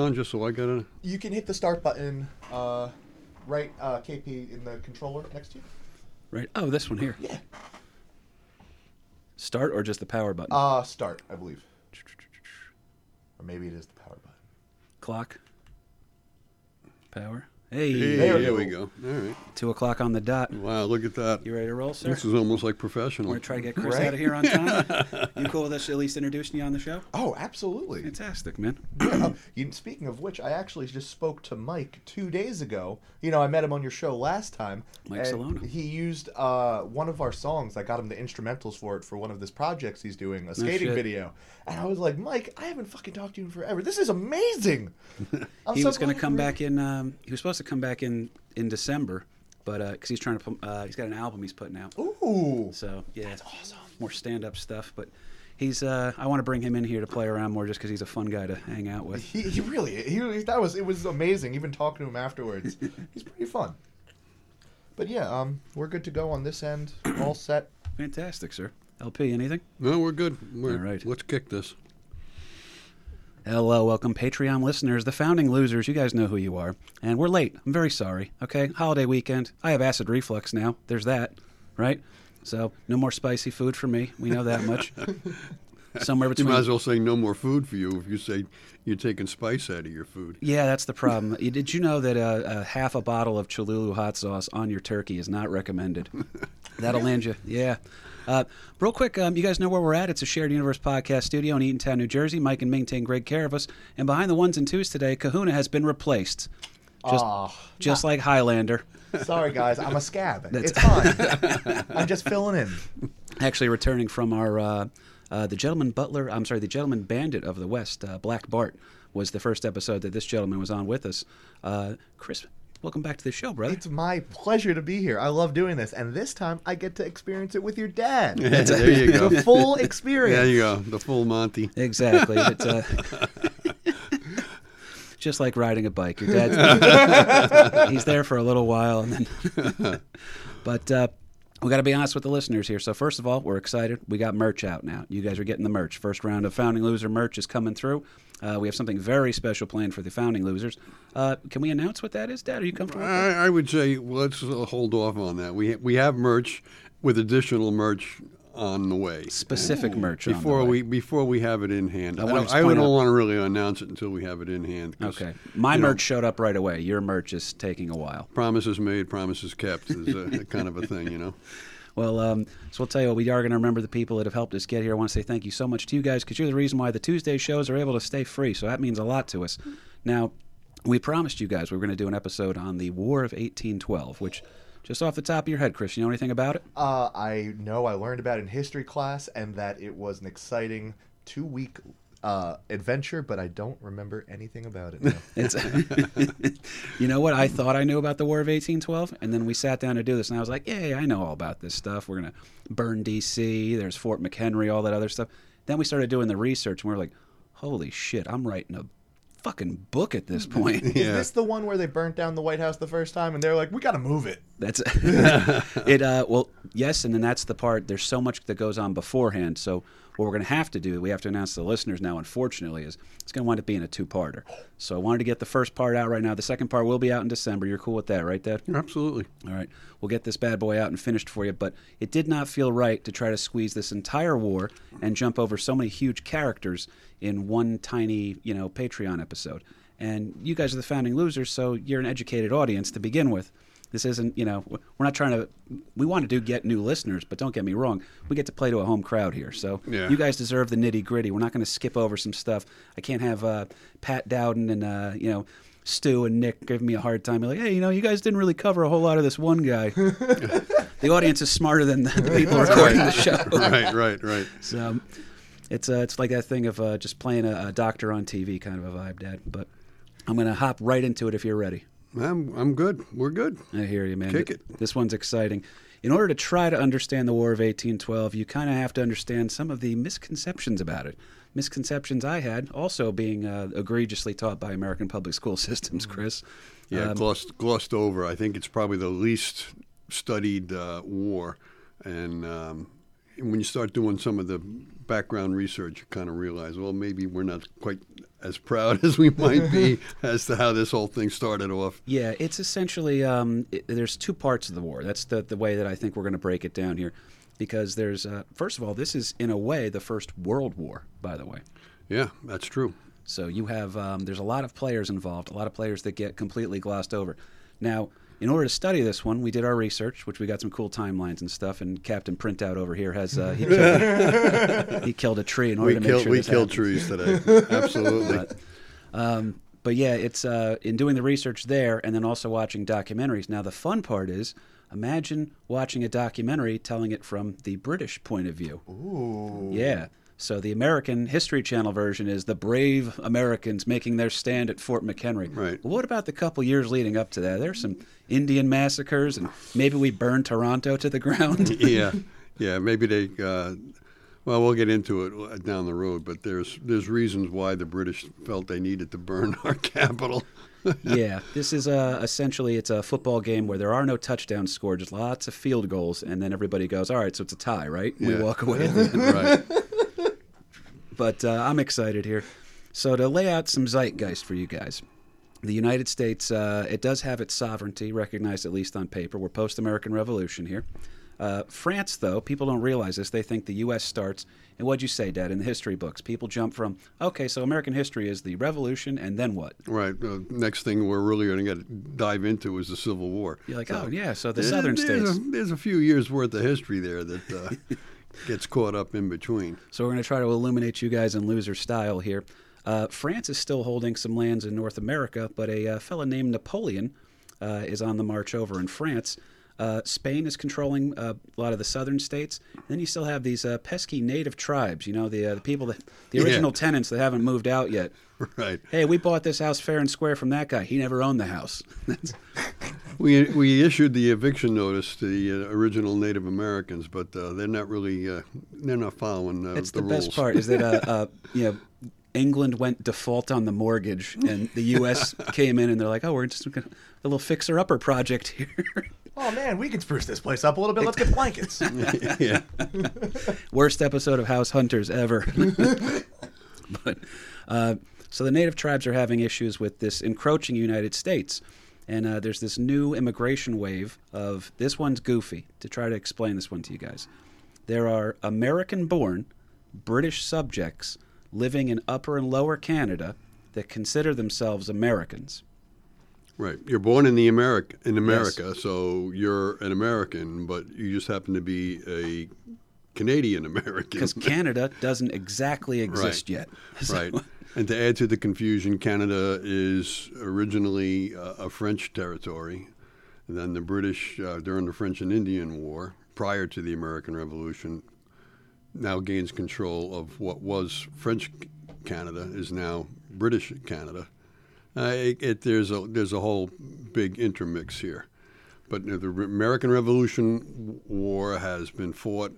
on just so I got to. You can hit the start button, uh, right, uh, KP in the controller next to you. Right. Oh, this one here. Yeah. Start or just the power button? Uh, start, I believe. Or maybe it is the power button. Clock. Power. Hey. Hey, There there, we we go. All right. Two o'clock on the dot. Wow, look at that. You ready to roll, sir? This is almost like professional. We're gonna try to get Chris Right. out of here on time. you cool with us at least introducing you on the show? Oh, absolutely. Fantastic, man. Uh, you, speaking of which, I actually just spoke to Mike two days ago. You know, I met him on your show last time. Mike and Salona. He used uh, one of our songs. I got him the instrumentals for it for one of his projects he's doing, a skating shit. video. And I was like, Mike, I haven't fucking talked to you in forever. This is amazing. He so was going to come back in. Um, he was supposed to come back in in December, but because he's trying to, put- uh, he's got an album he's putting out. Ooh. So yeah, that's awesome. More stand up stuff, but he's. Uh, I want to bring him in here to play around more, just because he's a fun guy to hang out with. He, he really he that was it was amazing. Even talking to him afterwards, he's pretty fun. But yeah, um, we're good to go on this end. All set. Fantastic, sir. LP, anything? No, we're good. We're, All right. Let's kick this. Hello, welcome Patreon listeners, the founding losers. You guys know who you are. And we're late. I'm very sorry. Okay, holiday weekend. I have acid reflux now. There's that, right? So no more spicy food for me. We know that much. Somewhere between. You might as well say no more food for you if you say you're taking spice out of your food. Yeah, that's the problem. Did you know that uh, a half a bottle of Cholula hot sauce on your turkey is not recommended? That'll land you. Yeah. Uh, real quick, um, you guys know where we're at. It's a Shared Universe podcast studio in Eatontown, New Jersey. Mike and Ming take great care of us. And behind the ones and twos today, Kahuna has been replaced. Just, Aw, just like Highlander. sorry guys, I'm a scab. That's- It's fine. I'm just filling in. Actually, returning from our uh, uh, the gentleman butler. I'm sorry, the gentleman bandit of the West, uh, Black Bart, was the first episode that this gentleman was on with us. Uh, Chris, welcome back to the show, brother. It's my pleasure to be here. I love doing this, and this time I get to experience it with your dad. there you go. the full experience. There you go. The full Monty. Exactly. It's, uh, just like riding a bike. Your dad's he's there for a little while, and then. but uh, we got to be honest with the listeners here. So first of all, we're excited. We got merch out now. You guys are getting the merch. First round of Founding Loser merch is coming through. Uh, we have something very special planned for the Founding Losers. Uh, can we announce what that is, Dad? Are you comfortable? I, I would say let's hold off on that. We we have merch with additional merch on the way. Specific merch on the Before way. we before we have it in hand, I, wanna don't, I don't out- want to really announce it until we have it in hand. Okay. My you know, merch showed up right away. Your merch is taking a while. promises made, promises kept is a, kind of a thing, you know. Well, um, so we'll tell you what, we are going to remember the people that have helped us get here. I want to say thank you so much to you guys because you're the reason why the Tuesday shows are able to stay free. So that means a lot to us. Now, we promised you guys we were going to do an episode on the War of 1812, which, just off the top of your head, Chris, you know anything about it? Uh, I know I learned about it in history class, and that it was an exciting two-week uh, adventure, but I don't remember anything about it. now. It's, you know what? I thought I knew about the War of 1812, and then we sat down to do this, and I was like, yeah, yeah, I know all about this stuff. We're going to burn D.C., there's Fort McHenry, all that other stuff. Then we started doing the research, and we are like, holy shit, I'm writing a fucking book at this point. Is this the one where they burnt down the White House the first time, and they're like, "We got to move it"? That's it. Uh, well, yes, and then that's the part. There's so much that goes on beforehand. So what we're going to have to do, we have to announce to the listeners now. Unfortunately, is it's going to wind up being a two-parter. So I wanted to get the first part out right now. The second part will be out in December. You're cool with that, right, Dad? Absolutely. All right, we'll get this bad boy out and finished for you. But it did not feel right to try to squeeze this entire war and jump over so many huge characters in one tiny, you know, Patreon episode. And you guys are the founding losers, so you're an educated audience to begin with. This isn't, you know, we're not trying to. We want to do get new listeners, but don't get me wrong. We get to play to a home crowd here, so Yeah. you guys deserve the nitty gritty. We're not going to skip over some stuff. I can't have uh, Pat Dowden and uh, you know Stu and Nick give me a hard time. Like, hey, you know, you guys didn't really cover a whole lot of this one guy. the audience is smarter than the, the people recording the show. right, right, right. So it's uh, it's like that thing of uh, just playing a, a doctor on TV kind of a vibe, Dad. But I'm going to hop right into it if you're ready. I'm I'm good. We're good. I hear you, man. Kick it. This one's exciting. In order to try to understand the War of 1812, you kind of have to understand some of the misconceptions about it. Misconceptions I had, also being uh, egregiously taught by American public school systems, Chris. Yeah, Um, glossed, glossed over. I think it's probably the least studied uh, war, and um, when you start doing some of the background research, you kind of realize, well, maybe we're not quite as proud as we might be as to how this whole thing started off. Yeah, it's essentially um, it, there's two parts of the war. That's the the way that I think we're going to break it down here, because there's uh, first of all, this is in a way the first World War. By the way, Yeah, that's true. so you have um, there's a lot of players involved, a lot of players that get completely glossed over. Now, in order to study this one, we did our research, which we got some cool timelines and stuff. And Captain Printout over here has uh, he, killed, he killed a tree in order We to make killed sure we this killed happened. trees today. Absolutely. But, um, but yeah, it's uh, in doing the research there, and then also watching documentaries. Now, the fun part is, imagine watching a documentary telling it from the British point of view. Ooh. Yeah. So the American History Channel version is the brave Americans making their stand at Fort McHenry. Right. Well, what about the couple years leading up to that? There's some Indian massacres, and maybe we burned Toronto to the ground. yeah, yeah. Maybe they. Uh, well, we'll get into it down the road, but there's there's reasons why the British felt they needed to burn our capital. yeah, this is uh, essentially it's a football game where there are no touchdowns scored, just lots of field goals, and then everybody goes, "All right, so it's a tie, right?" We Yeah. walk away. at the end. right. But uh, I'm excited here. So to lay out some zeitgeist for you guys, the United States uh, it does have its sovereignty recognized at least on paper. We're post-American Revolution here. Uh, France, though, people don't realize this. They think the U.S. starts. And what'd you say, Dad? In the history books, people jump from okay, so American history is the Revolution, and then what? Right. Uh, next thing we're really going to dive into is the Civil War. You're like, oh yeah, so the southern there's states. A, there's a few years worth of history there that uh, gets caught up in between. So we're going to try to illuminate you guys in loser style here. Uh, France is still holding some lands in North America, but a uh, fellow named Napoleon uh, is on the march over in France. Uh, Spain is controlling uh, a lot of the southern states. And then you still have these uh, pesky native tribes. You know, the uh, the people that the Yeah. original tenants that haven't moved out yet. Right. Hey, we bought this house fair and square from that guy. He never owned the house. We we issued the eviction notice to the uh, original Native Americans, but uh, they're not really uh, they're not following uh, That's the, the, rules. best part is that uh, uh, you know England went default on the mortgage, and the U.S. came in and they're like, "Oh, we're just gonna, a little fixer-upper project here." Oh man, we can spruce this place up a little bit. Let's get blankets. yeah. Worst episode of House Hunters ever. but uh, so the native tribes are having issues with this encroaching United States. And uh, there's this new immigration wave of this one's goofy to try to explain this one to you guys. There are American born British subjects living in upper and lower Canada that consider themselves Americans. Right. You're born in the America in America, so you're an American, but you just happen to be a Canadian American. Because Canada doesn't exactly exist Right. yet. So- right. And to add to the confusion, Canada is originally uh, a French territory. And then the British, uh, during the French and Indian War, prior to the American Revolution, now gains control of what was French Canada is now British Canada. Uh, it, it, there's a there's a whole big intermix here, but the American Revolution War has been fought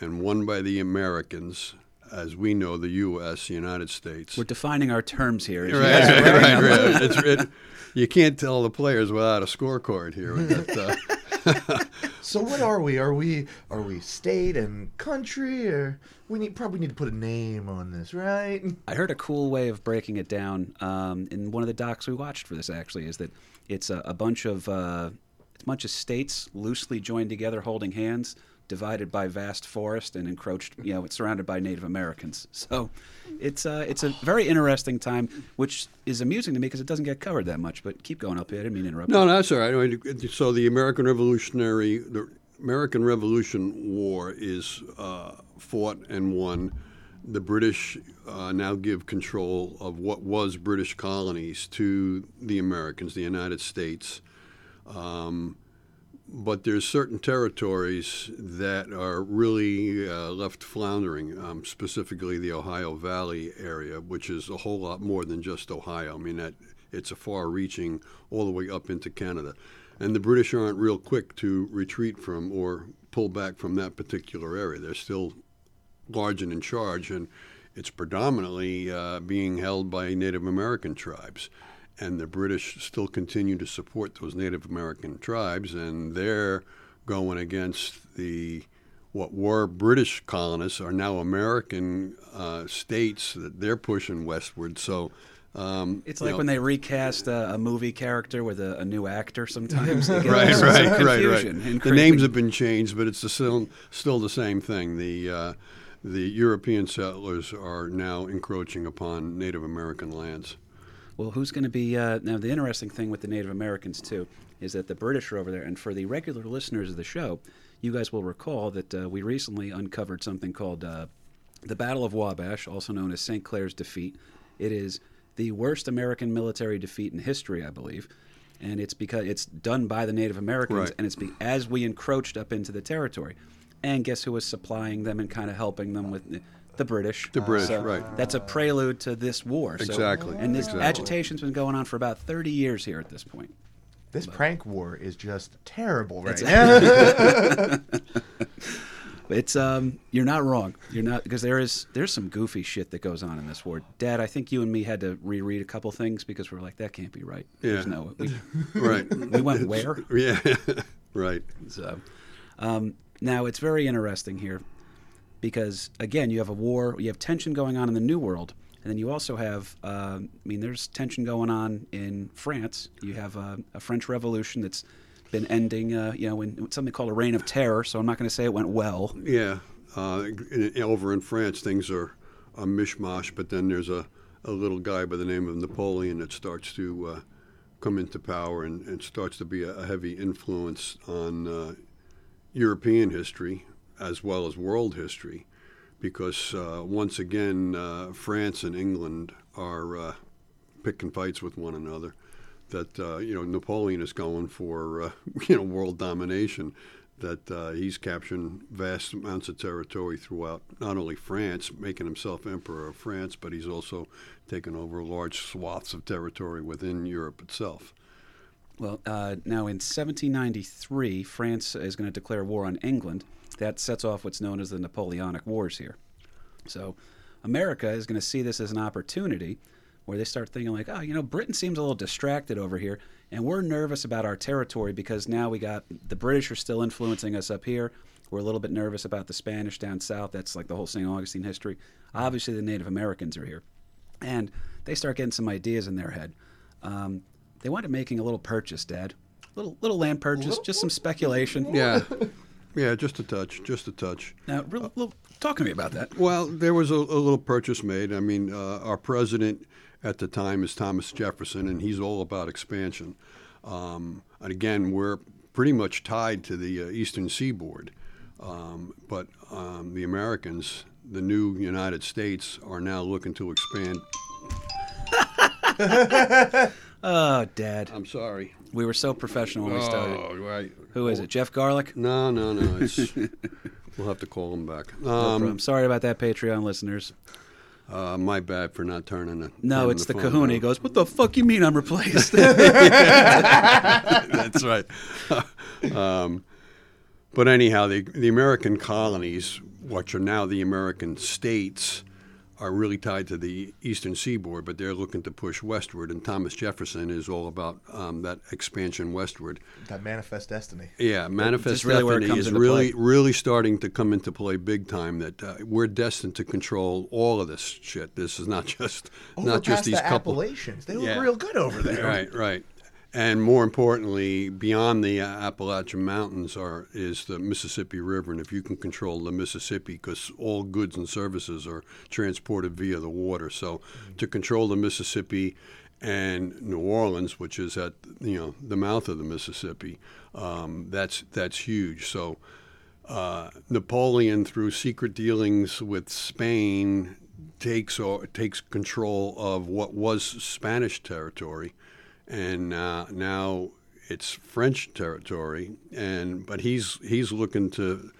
and won by the Americans, as we know, the U.S., the United States. We're defining our terms here. Right, right, right, right. It's, it, you can't tell the players without a scorecard here. But, uh, so what are we? Are we are we state and country, or we need probably need to put a name on this, right? I heard a cool way of breaking it down um, in one of the docs we watched for this. Actually, is that it's a, a bunch of uh, it's a bunch of states loosely joined together, holding hands, divided by vast forest and encroached. You know, it's surrounded by Native Americans. So it's uh, it's a very interesting time, which is amusing to me because it doesn't get covered that much. But keep going up here. I didn't mean to interrupt. no, that's all right. So the American Revolutionary, the American Revolution War is uh, fought and won. The British uh, now give control of what was British colonies to the Americans, the United States. Um, but there's certain territories that are really uh, left floundering, um, specifically the Ohio Valley area, which is a whole lot more than just Ohio. I mean, that it's a far-reaching all the way up into Canada, and the British aren't real quick to retreat from or pull back from that particular area. They're still large and in charge, and it's predominantly uh, being held by Native American tribes. And the British still continue to support those Native American tribes, and they're going against the what were British colonists are now American uh, states that they're pushing westward. So. Um, It's like know- when they recast a, a movie character with a, a new actor. Sometimes right, sorts right, right, right. The names have been changed, but it's the still still the same thing. The uh, the European settlers are now encroaching upon Native American lands. Well, who's going to be uh, now? The interesting thing with the Native Americans too is that the British are over there, and for the regular listeners of the show, you guys will recall that uh, we recently uncovered something called uh, the Battle of Wabash, also known as St. Clair's defeat. It is the worst American military defeat in history, I believe, and it's because it's done by the Native Americans, Right. and it's be, as we encroached up into the territory. And guess who was supplying them and kind of helping them with the, the British? The British, So right. That's a prelude to this war. So- Exactly, And this exactly. agitation's been going on for about 30 years here at this point. This prank war is just terrible right It's- now. It's um, you're not wrong. You're not because there is there's some goofy shit that goes on in this war. Dad, I think you and me had to reread a couple things because we're like that can't be right. There's Yeah. no we, Right. we went where? yeah. right. So um, now it's very interesting here because again you have a war, you have tension going on in the New World, and then you also have um, I mean there's tension going on in France. You have uh, a French Revolution that's been ending, uh, you know, in something called a reign of terror. So I'm not going to say it went well. Yeah. Uh, over in France, things are a mishmash, but then there's a, a little guy by the name of Napoleon that starts to uh, come into power and, and starts to be a, a heavy influence on uh, European history as well as world history, because uh, once again, uh, France and England are uh, picking fights with one another. That uh, you know, Napoleon is going for uh, you know world domination. That he's capturing vast amounts of territory throughout not only France, making himself emperor of France, but he's also taken over large swaths of territory within Europe itself. Well, uh, now in 1793, France is going to declare war on England. That sets off what's known as the Napoleonic Wars here. So, America is going to see this as an opportunity where they start thinking, like, oh, you know, Britain seems a little distracted over here, and we're nervous about our territory because now we got the British are still influencing us up here. We're a little bit nervous about the Spanish down south. That's like the whole St. Augustine history. Obviously, the Native Americans are here. And they start getting some ideas in their head. Um, they wind up making a little purchase, Dad. Little little land purchase, just some speculation. Yeah, yeah, just a touch, just a touch. Now, real, little, talk to me about that. Well, there was a, a little purchase made. I mean, uh, our president at the time is Thomas Jefferson, and he's all about expansion. Um, and again, we're pretty much tied to the uh, eastern seaboard. Um, but um, the Americans, the new United States, are now looking to expand. Oh, Dad, I'm sorry. we were so professional when we started. Oh, right. Who is it? Jeff Garlin? No, no, no. It's, we'll have to call him back. Um, problem. Sorry about that, Patreon listeners. uh, my bad for not turning the. No, it's the phone Kahuna. He goes, "What the fuck you mean I'm replaced?" That's right. um, but anyhow, the the American colonies, which are now the American states, are really tied to the eastern seaboard, but they're looking to push westward. And Thomas Jefferson is all about um, that expansion westward. that manifest destiny. Yeah, manifest really destiny is really play. really starting to come into play big time. That uh, we're destined to control all of this shit. This is not just Over not just these the couple. Appalachians, they look Yeah. real good over there. Right, right. And more importantly, beyond the Appalachian Mountains are is the Mississippi River, and if you can control the Mississippi, because all goods and services are transported via the water, so to control the Mississippi and New Orleans, which is at you know the mouth of the Mississippi, um, that's that's huge. So uh, Napoleon, through secret dealings with Spain, takes or takes control of what was Spanish territory, and uh, now it's French territory. And but he's he's looking to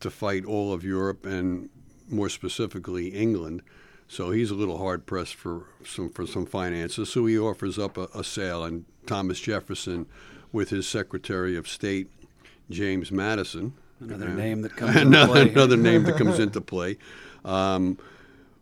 to fight all of Europe and more specifically England. So he's a little hard pressed for some for some finances. So he offers up a, a sale, and Thomas Jefferson, with his Secretary of State James Madison, Another uh, name that comes into another, play. another name that comes into play, um,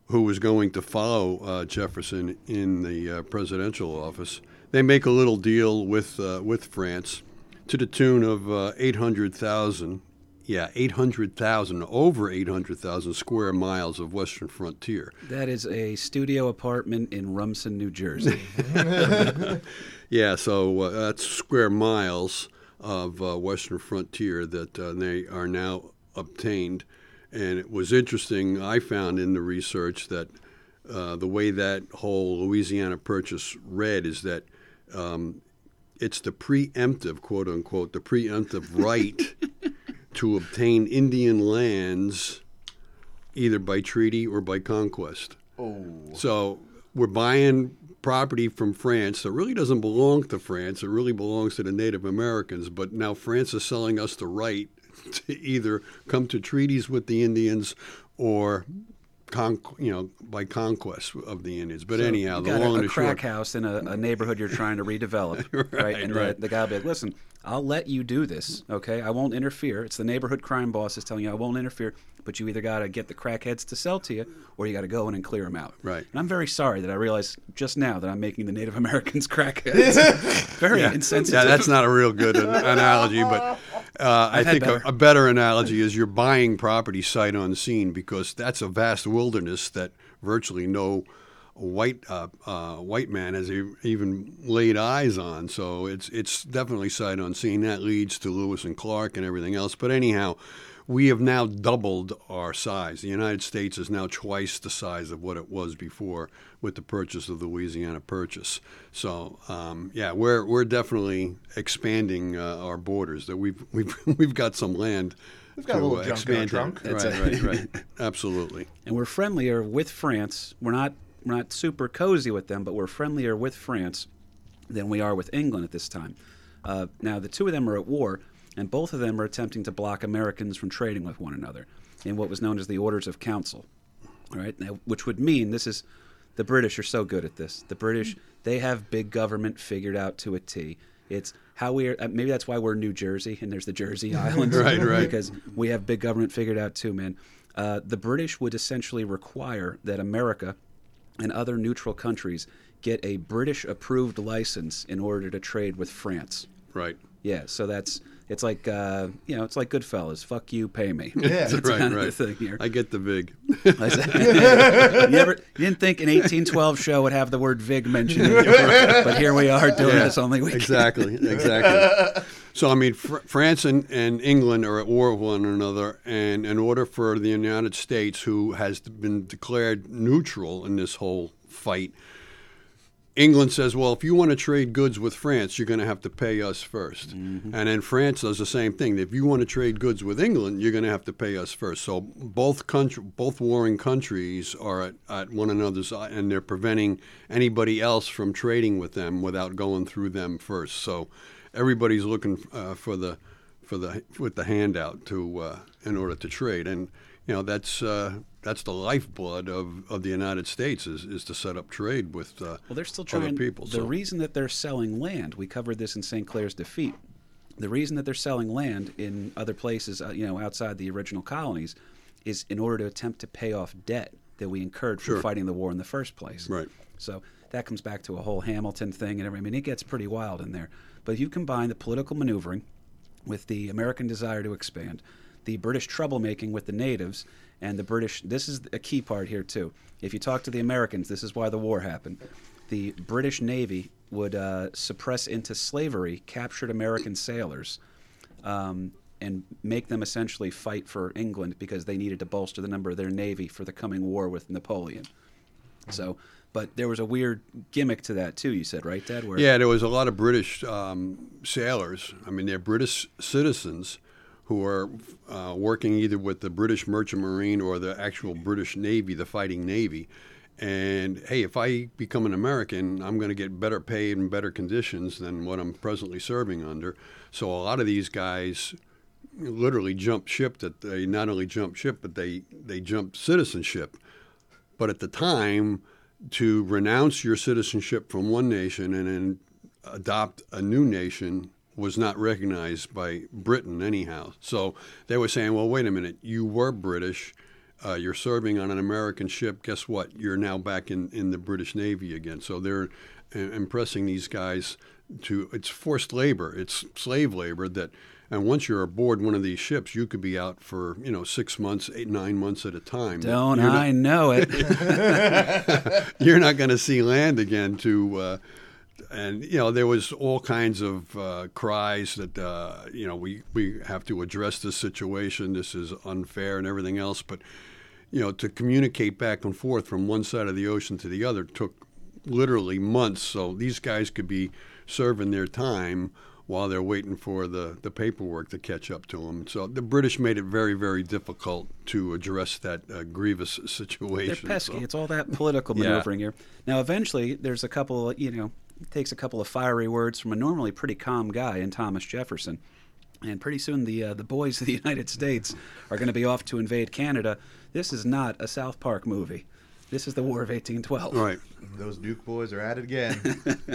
who was going to follow uh, Jefferson in the uh, presidential office. They make a little deal with uh, with France to the tune of uh, eight hundred thousand yeah, 800,000, over 800,000 square miles of western frontier. That is a studio apartment in Rumson, New Jersey. Yeah, so uh, that's square miles of uh, western frontier that uh, they are now obtained. And it was interesting, I found in the research that uh, the way that whole Louisiana purchase read is that um, it's the preemptive, quote unquote, the preemptive right to obtain Indian lands either by treaty or by conquest. Oh. So we're buying property from France that really doesn't belong to France. It really belongs to the Native Americans. But now France is selling us the right to either come to treaties with the Indians or. Con- you know, by conquest of the Indians. But anyhow, the got long a, and a the crack short. house in a, a neighborhood you're trying to redevelop, right? Right, And right. The, the guy will be like, listen, I'll let you do this, okay? I won't interfere. It's the neighborhood crime boss is telling you I won't interfere, but you either got to get the crackheads to sell to you or you got to go in and clear them out. Right. And I'm very sorry that I realized just now that I'm making the Native Americans crackheads. very insensitive. Yeah, that's not a real good an- analogy, but uh, I think a, better. a better analogy is you're buying property sight unseen because that's a vast wilderness that virtually no white uh, uh, white man has e- even laid eyes on. So it's it's definitely sight unseen. That leads to Lewis and Clark and everything else. But anyhow. We have now doubled our size. The United States is now twice the size of what it was before with the purchase of the Louisiana Purchase. So, um, yeah, we're we're definitely expanding uh, our borders. That we've we've we've got some land. We've got a to, little uh, junk in our expand trunk. Right, right, right. Absolutely. and we're friendlier with France. We're not we're not super cozy with them, but we're friendlier with France than we are with England at this time. Uh, now, the two of them are at war, and both of them are attempting to block Americans from trading with one another in what was known as the Orders of Council. All right, now, which would mean this is the British are so good at this. The British they have big government figured out to a T. It's how we are. Uh, maybe that's why we're New Jersey, and there's the Jersey Islands, Right, right. Because we have big government figured out too, man. Uh, the British would essentially require that America and other neutral countries get a British approved license in order to trade with France. Right. Yeah, so that's it's like uh, you know it's like Goodfellas. Fuck you, pay me. Yeah. That's right, kind of right. the thing here. I get the vig. I said- you, ever, you didn't think an 1812 show would have the word vig mentioned, in it, but here we are doing Yeah, this only week. Exactly, exactly. so I mean, fr- France and, and England are at war with one another, and in order for the United States, who has been declared neutral in this whole fight, England says, well, if you want to trade goods with France, you're going to have to pay us 1st And then France does the same thing. If you want to trade goods with England, you're going to have to pay us first. So both country, both warring countries are at, at one another's, eye, and they're preventing anybody else from trading with them without going through them first. So everybody's looking uh, for the for the with the handout to uh, in order to trade, and you know that's uh, that's the lifeblood of, of the United States is, is to set up trade with uh, Well, they're still other trying. people. the so. reason that they're selling land, we covered this in St. Clair's defeat. The reason that they're selling land in other places, uh, you know, outside the original colonies, is in order to attempt to pay off debt that we incurred from Sure. fighting the war in the first place. Right. So that comes back to a whole Hamilton thing and everything. I mean, it gets pretty wild in there. But if you combine the political maneuvering with the American desire to expand, the British troublemaking with the natives, and the British. This is a key part here too. If you talk to the Americans, this is why the war happened. The British Navy would uh, suppress into slavery captured American sailors. Um, and make them essentially fight for England because they needed to bolster the number of their navy for the coming war with Napoleon. So, but there was a weird gimmick to that too. You said, right, Dad? Where Yeah, there was a lot of British um, sailors. I mean, they're British citizens who are uh, working either with the British Merchant Marine or the actual British Navy, the fighting Navy. And hey, if I become an American, I'm going to get better pay and better conditions than what I'm presently serving under. So a lot of these guys literally jumped ship. That they not only jumped ship, but they they jumped citizenship. But at the time, to renounce your citizenship from one nation and then adopt a new nation was not recognized by Britain anyhow. So they were saying, well, wait a minute, you were British. Uh, you're serving on an American ship. Guess what? You're now back in, in the British Navy again. So they're impressing these guys to it's forced labor, it's slave labor that. And once you're aboard one of these ships, you could be out for you know six months, eight, nine months at a time. Don't not- I know it? you're not going to see land again to uh, and you know there was all kinds of uh, cries that uh, you know we we have to address this situation this is unfair and everything else but you know to communicate back and forth from one side of the ocean to the other took literally months so these guys could be serving their time while they're waiting for the, the paperwork to catch up to them. So the British made it very, very difficult to address that uh, grievous situation. They're pesky. So- It's all that political Yeah. maneuvering here. Now, eventually, there's a couple. You know, it takes a couple of fiery words from a normally pretty calm guy in Thomas Jefferson, and pretty soon the uh, the boys of the United States are going to be off to invade Canada. This is not a South Park movie. This is the War of 1812. Right. Those Duke boys are at it again.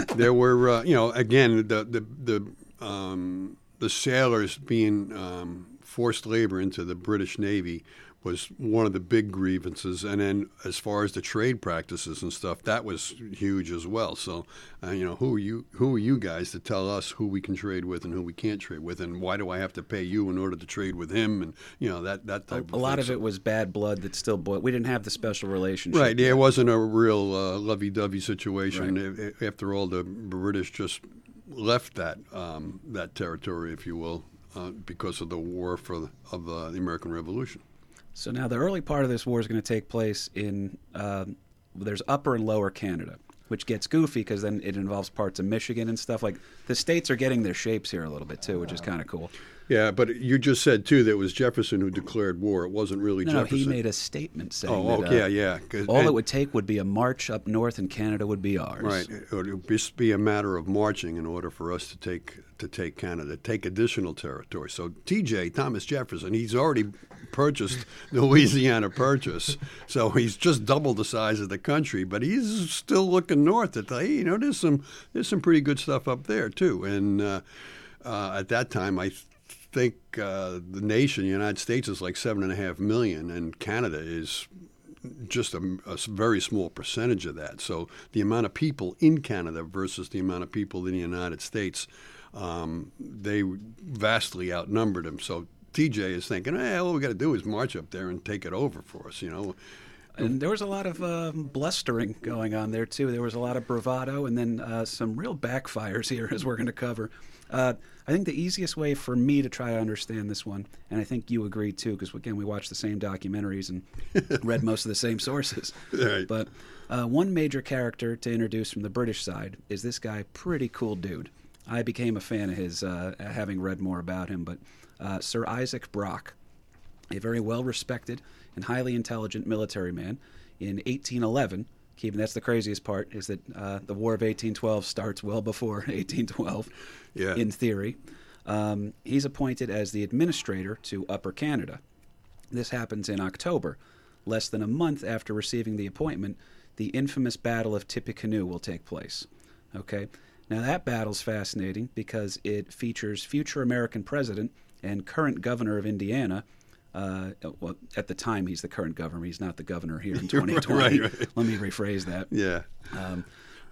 there were, uh, you know, again the the the um, the sailors being um, forced labor into the British Navy was one of the big grievances, and then as far as the trade practices and stuff, that was huge as well. So, uh, you know, who are you? Who are you guys to tell us who we can trade with and who we can't trade with, and why do I have to pay you in order to trade with him? And you know that that A, type a of lot thing. of it was bad blood that still boiled. We didn't have the special relationship. Right, yeah, it wasn't a real uh, lovey-dovey situation. Right. A- a- After all, the British just left that um, that territory, if you will, uh, because of the war for the, of uh, the American Revolution. So now the early part of this war is going to take place in um there's Upper and Lower Canada, which gets goofy because then it involves parts of Michigan and stuff. Like the states are getting their shapes here a little bit too, which is kind of cool. Yeah, but you just said too that it was Jefferson who declared war. It wasn't really No, no, Jefferson. he made a statement saying Oh, that, uh, yeah, 'cause- all and- it would take would be a march up north, and Canada would be ours. Right. It would just be a matter of marching in order for us to take to take Canada, take additional territory. So T.J. Thomas Jefferson, he's already purchased the Louisiana Purchase, so he's just double the size of the country, but he's still looking north at hey, you know, there's some there's some pretty good stuff up there too. And uh, uh, at that time, I think uh, the nation, the United States, is like seven and a half million, and Canada is just a very small percentage of that. So the amount of people in Canada versus the amount of people in the United States, um, they vastly outnumbered him. So TJ is thinking, hey, all we got to do is march up there and take it over for us, you know. And there was a lot of um, blustering going on there too. There was a lot of bravado, and then uh, some real backfires here, as we're going to cover. Uh, I think the easiest way for me to try to understand this one, and I think you agree too, because again we watched the same documentaries and read most of the same sources. Right. But uh, one major character to introduce from the British side is this guy, pretty cool dude. I became a fan of his, uh, having read more about him. But uh, Sir Isaac Brock, a very well respected and highly intelligent military man. In 1811, keeping that's the craziest part is that uh, the War of 1812 starts well before 1812. Yeah. In theory, um, he's appointed as the administrator to Upper Canada. This happens in October. Less than a month after receiving the appointment, the infamous Battle of Tippecanoe will take place. Okay? Now, that battle's fascinating because it features future American president and current governor of Indiana. Uh, well, at the time, he's the current governor. He's not the governor here in 2020. Right, right. Let me rephrase that. Yeah. Um,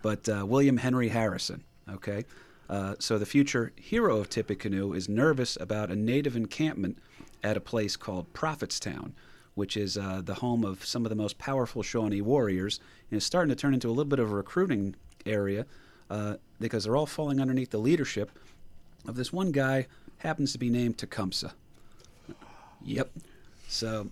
but uh, William Henry Harrison, okay? Uh, so the future hero of Tippecanoe is nervous about a native encampment at a place called Prophetstown, which is uh, the home of some of the most powerful Shawnee warriors, and is starting to turn into a little bit of a recruiting area uh, because they're all falling underneath the leadership of this one guy happens to be named Tecumseh. Yep. So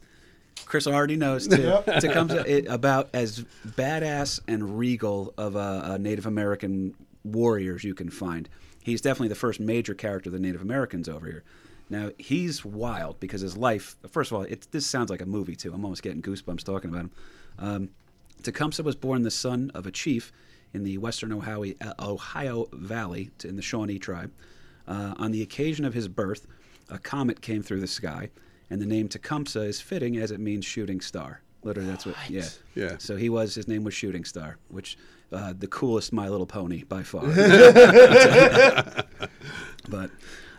Chris already knows too. Tecumseh it, about as badass and regal of a, a Native American warriors you can find. He's definitely the first major character of the Native Americans over here. Now he's wild because his life. First of all, it, this sounds like a movie too. I'm almost getting goosebumps talking about him. Um, Tecumseh was born the son of a chief in the western Ohio, uh, Ohio Valley to- in the Shawnee tribe. Uh, on the occasion of his birth, a comet came through the sky, and the name Tecumseh is fitting as it means shooting star. Literally, that's what. Yeah. Yeah. So he was. His name was Shooting Star, which uh, the coolest My Little Pony by far. but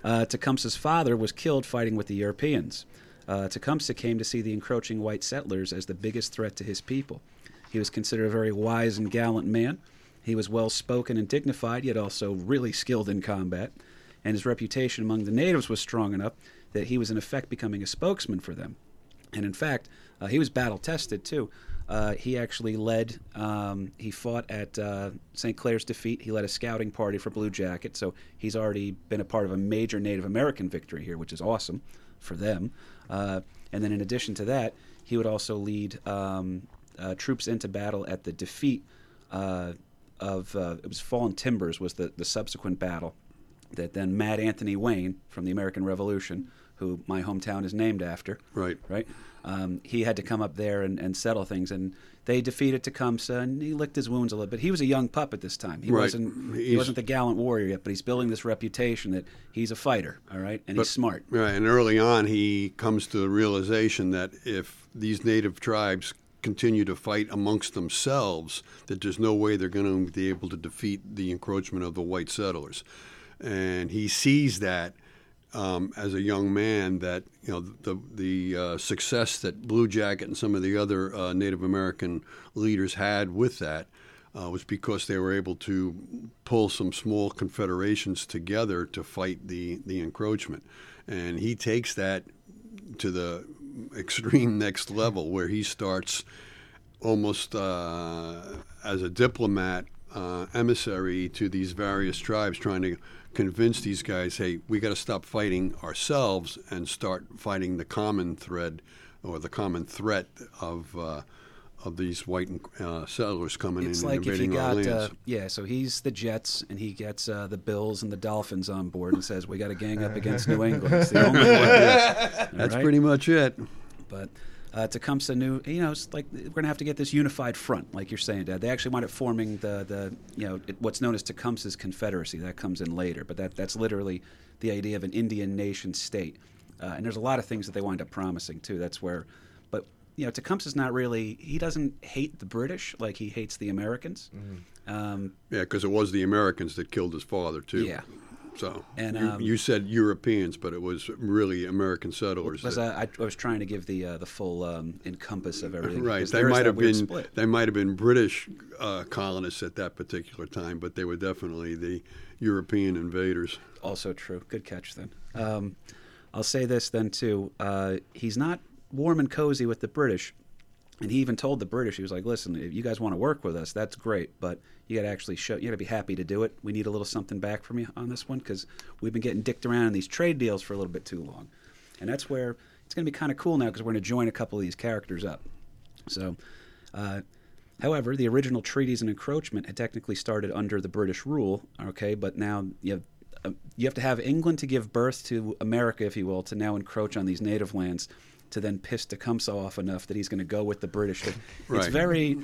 uh, Tecumseh's father was killed fighting with the Europeans. Uh, Tecumseh came to see the encroaching white settlers as the biggest threat to his people. He was considered a very wise and gallant man, He was well spoken and dignified, yet also really skilled in combat, and his reputation among the natives was strong enough that he was in effect becoming a spokesman for them. And in fact, uh, he was battle tested too. Uh, he actually led, um, he fought at uh, St. Clair's defeat. He led a scouting party for Blue Jacket, so he's already been a part of a major Native American victory here, which is awesome for them. Uh, and then in addition to that, he would also lead um, uh, troops into battle at the defeat uh, of, it was Fallen Timbers was the, the subsequent battle that then Mad Anthony Wayne from the American Revolution, who my hometown is named after, Right. right? Um, he had to come up there and, and settle things, and they defeated Tecumseh, and he licked his wounds a little bit. He was a young pup at this time. He Right. wasn't he wasn't the gallant warrior yet, but he's building this reputation that he's a fighter, all right, and he's smart. Right, and early on, he comes to the realization that if these native tribes continue to fight amongst themselves, that there's no way they're going to be able to defeat the encroachment of the white settlers. And he sees that um, as a young man that you know the the uh, success that Blue Jacket and some of the other uh, Native American leaders had with that uh, was because they were able to pull some small confederations together to fight the the encroachment, and he takes that to the extreme next level where he starts almost uh, as a diplomat uh, emissary to these various tribes, trying to convince these guys, hey, we got to stop fighting ourselves and start fighting the common thread or the common threat of uh, of these white uh, settlers coming It's in like and if you invading our got, lands. uh, yeah, so he's the Jets, and he gets uh, the Bills and the Dolphins on board and says, we got to gang up against New England. It's the only way. That's right? pretty much it. But uh, Tecumseh knew, you know, it's like we're going to have to get this unified front, like you're saying, Dad. They actually wound up forming the, the you know, it, what's known as Tecumseh's Confederacy. That comes in later, but that, that's literally the idea of an Indian nation state. Uh, and there's a lot of things that they wind up promising, too. That's where, you know, Tecumseh's not really, he doesn't hate the British like he hates the Americans. Um, Yeah, because it was the Americans that killed his father too. Yeah. So And, you, um, you said Europeans, but it was really American settlers. because that- I, I was trying to give the uh, the full um, encompass of everything. Right. They might have been split. they might have been British uh, colonists at that particular time, but they were definitely the European invaders. Also true. Good catch then. Um, I'll say this then too. Uh, he's not warm and cozy with the British, and he even told the British he was like, "Listen, if you guys want to work with us, that's great, but you got to actually show. You got to be happy to do it. We need a little something back from you on this one because we've been getting dicked around in these trade deals for a little bit too long, and that's where it's going to be kind of cool now because we're going to join a couple of these characters up. So." Uh, However, the original treaties and encroachment had technically started under the British rule, okay, but now you have, uh, you have to have England to give birth to America, if you will, to now encroach on these native lands, to then piss Tecumseh off enough that he's going to go with the British. It's Right. very,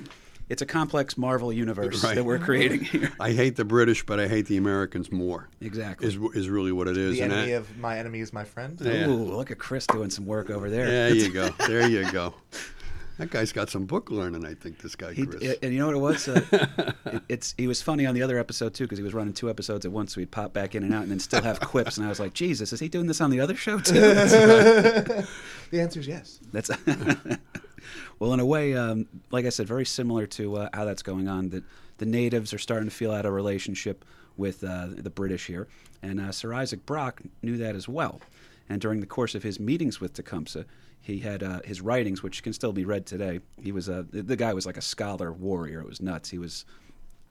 it's a complex Marvel universe Right. that we're creating here. I hate the British, but I hate the Americans more. Exactly. Is is really what it is. The and enemy that- of my enemy is my friend. Yeah. Ooh, look at Chris doing some work over there. there you go. There you go. That guy's got some book learning. I think this guy He, Chris. and you know what it was? Uh, it, it's he was funny on the other episode too because he was running two episodes at once, so he'd pop back in and out, and then still have quips. And I was like, Jesus, is he doing this on the other show too? The answer is yes. That's well, in a way, um, like I said, very similar to uh, how that's going on. That the natives are starting to feel out a relationship with uh, the British here, and uh, Sir Isaac Brock knew that as well. And during the course of his meetings with Tecumseh, he had uh, his writings, which can still be read today. He was a the, the guy was like a scholar warrior. It was nuts. He was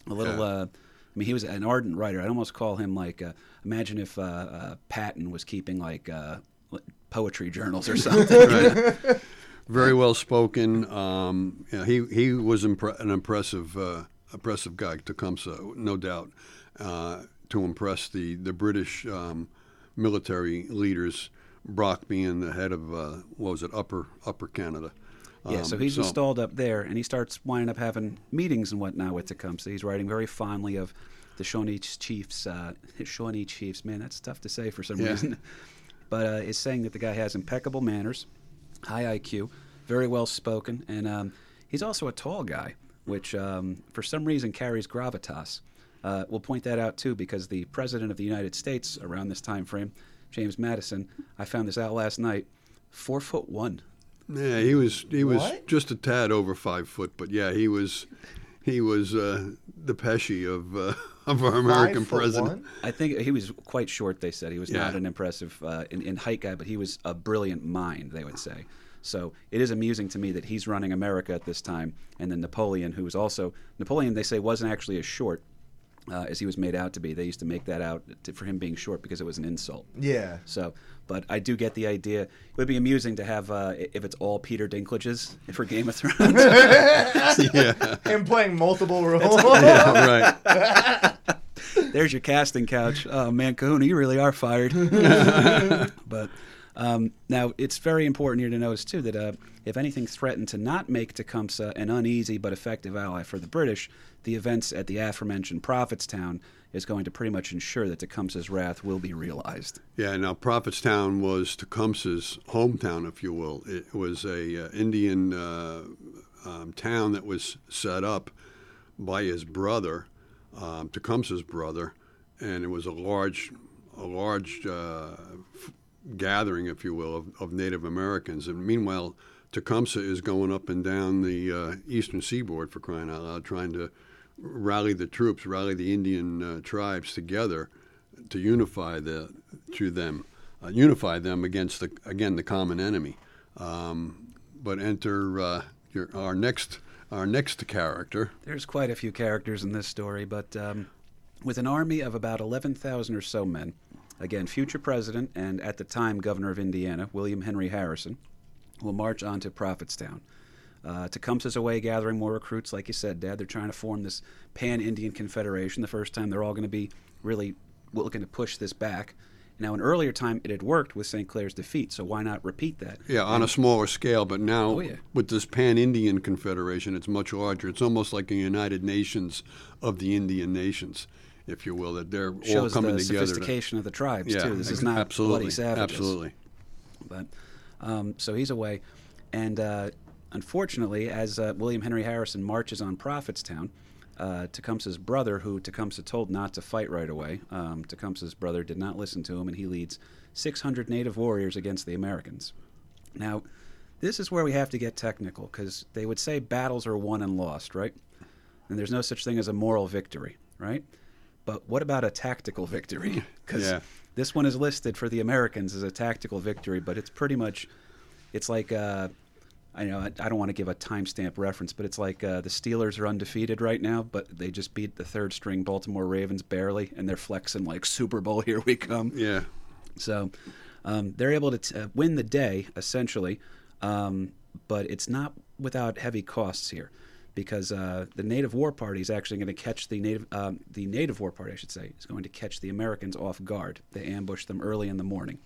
a little. Yeah. Uh, I mean, he was an ardent writer. I'd almost call him like. Uh, imagine if uh, uh, Patton was keeping like uh, poetry journals or something. Right. Very well spoken. Um, yeah, he he was impre- an impressive uh, impressive guy, Tecumseh, no doubt, uh, to impress the the British um, military leaders. Brock being the head of uh, what was it, Upper Upper Canada. Yeah, so Um, he's installed up there, and he starts winding up having meetings and whatnot with Tecumseh. He's writing very fondly of the Shawnee Chiefs. Uh, Shawnee Chiefs, man, that's tough to say for some Yeah. reason. But uh, is saying that the guy has impeccable manners, high IQ, very well spoken, and um, he's also a tall guy, which um, for some reason carries gravitas. Uh, we'll point that out too because the president of the United States around this time frame, James Madison, I found this out last night, four foot one. Yeah, he was he was What? just a tad over five foot, but yeah, he was he was uh, the Pesci of uh, of our American Five president. one? I think he was quite short. They said he was not an impressive uh, in, in height guy, but he was a brilliant mind. They would say. So it is amusing to me that he's running America at this time, and then Napoleon, who was also Napoleon, they say wasn't actually as short uh, as he was made out to be. They used to make that out to, for him being short because it was an insult. Yeah. So, but I do get the idea. It would be amusing to have uh, if it's all Peter Dinklages for Game of Thrones. yeah, Him playing multiple roles. yeah, right. There's your casting couch. Oh man, Kahuna, you really are fired. but um, now it's very important here to notice too that uh, if anything threatened to not make Tecumseh an uneasy but effective ally for the British, the events at the aforementioned Prophetstown is going to pretty much ensure that Tecumseh's wrath will be realized. Yeah, now Prophetstown was Tecumseh's hometown, if you will. It was a uh, Indian uh, um, town that was set up by his brother, um, Tecumseh's brother, and it was a large, a large uh, f- gathering, if you will, of, of Native Americans. And meanwhile, Tecumseh is going up and down the uh, eastern seaboard for crying out loud, trying to rally the troops, rally the Indian uh, tribes together to unify the to them, uh, unify them against the again the common enemy. Um, but enter uh, your, our next our next character. There's quite a few characters in this story, but um, with an army of about 11,000 or so men, again, future president and at the time governor of Indiana, William Henry Harrison, will march on to Prophetstown. Uh, Tecumseh's away gathering more recruits, like you said, Dad. They're trying to form this pan Indian confederation. The first time they're all going to be really looking to push this back. Now, an earlier time, it had worked with St. Clair's defeat, so why not repeat that? Yeah, on a smaller scale, but now Oh, yeah. with this Pan Indian Confederation, it's much larger. It's almost like a United Nations of the Indian nations, if you will. That they're all coming the together. to- sophistication of the tribes yeah, too. This is not absolutely, bloody savages. absolutely. But um, so he's away, and uh, unfortunately, as uh, William Henry Harrison marches on Prophetstown, uh, Tecumseh's brother, who Tecumseh told not to fight right away, um, Tecumseh's brother did not listen to him, and he leads 600 native warriors against the Americans. Now, this is where we have to get technical because they would say battles are won and lost, right? And there's no such thing as a moral victory, right? But what about a tactical victory? Because Yeah. This one is listed for the Americans as a tactical victory, but it's pretty much, it's like, uh, I know I, I don't want to give a timestamp reference, but it's like uh, the Steelers are undefeated right now, but they just beat the third string Baltimore Ravens barely, and they're flexing like Super Bowl, here we come. Yeah, So um, they're able to t- uh, win the day essentially, um, but it's not without heavy costs here, because uh, the Native War Party is actually going to catch the native um, the Native War Party, I should say, is going to catch the Americans off guard. They ambush them early in the morning,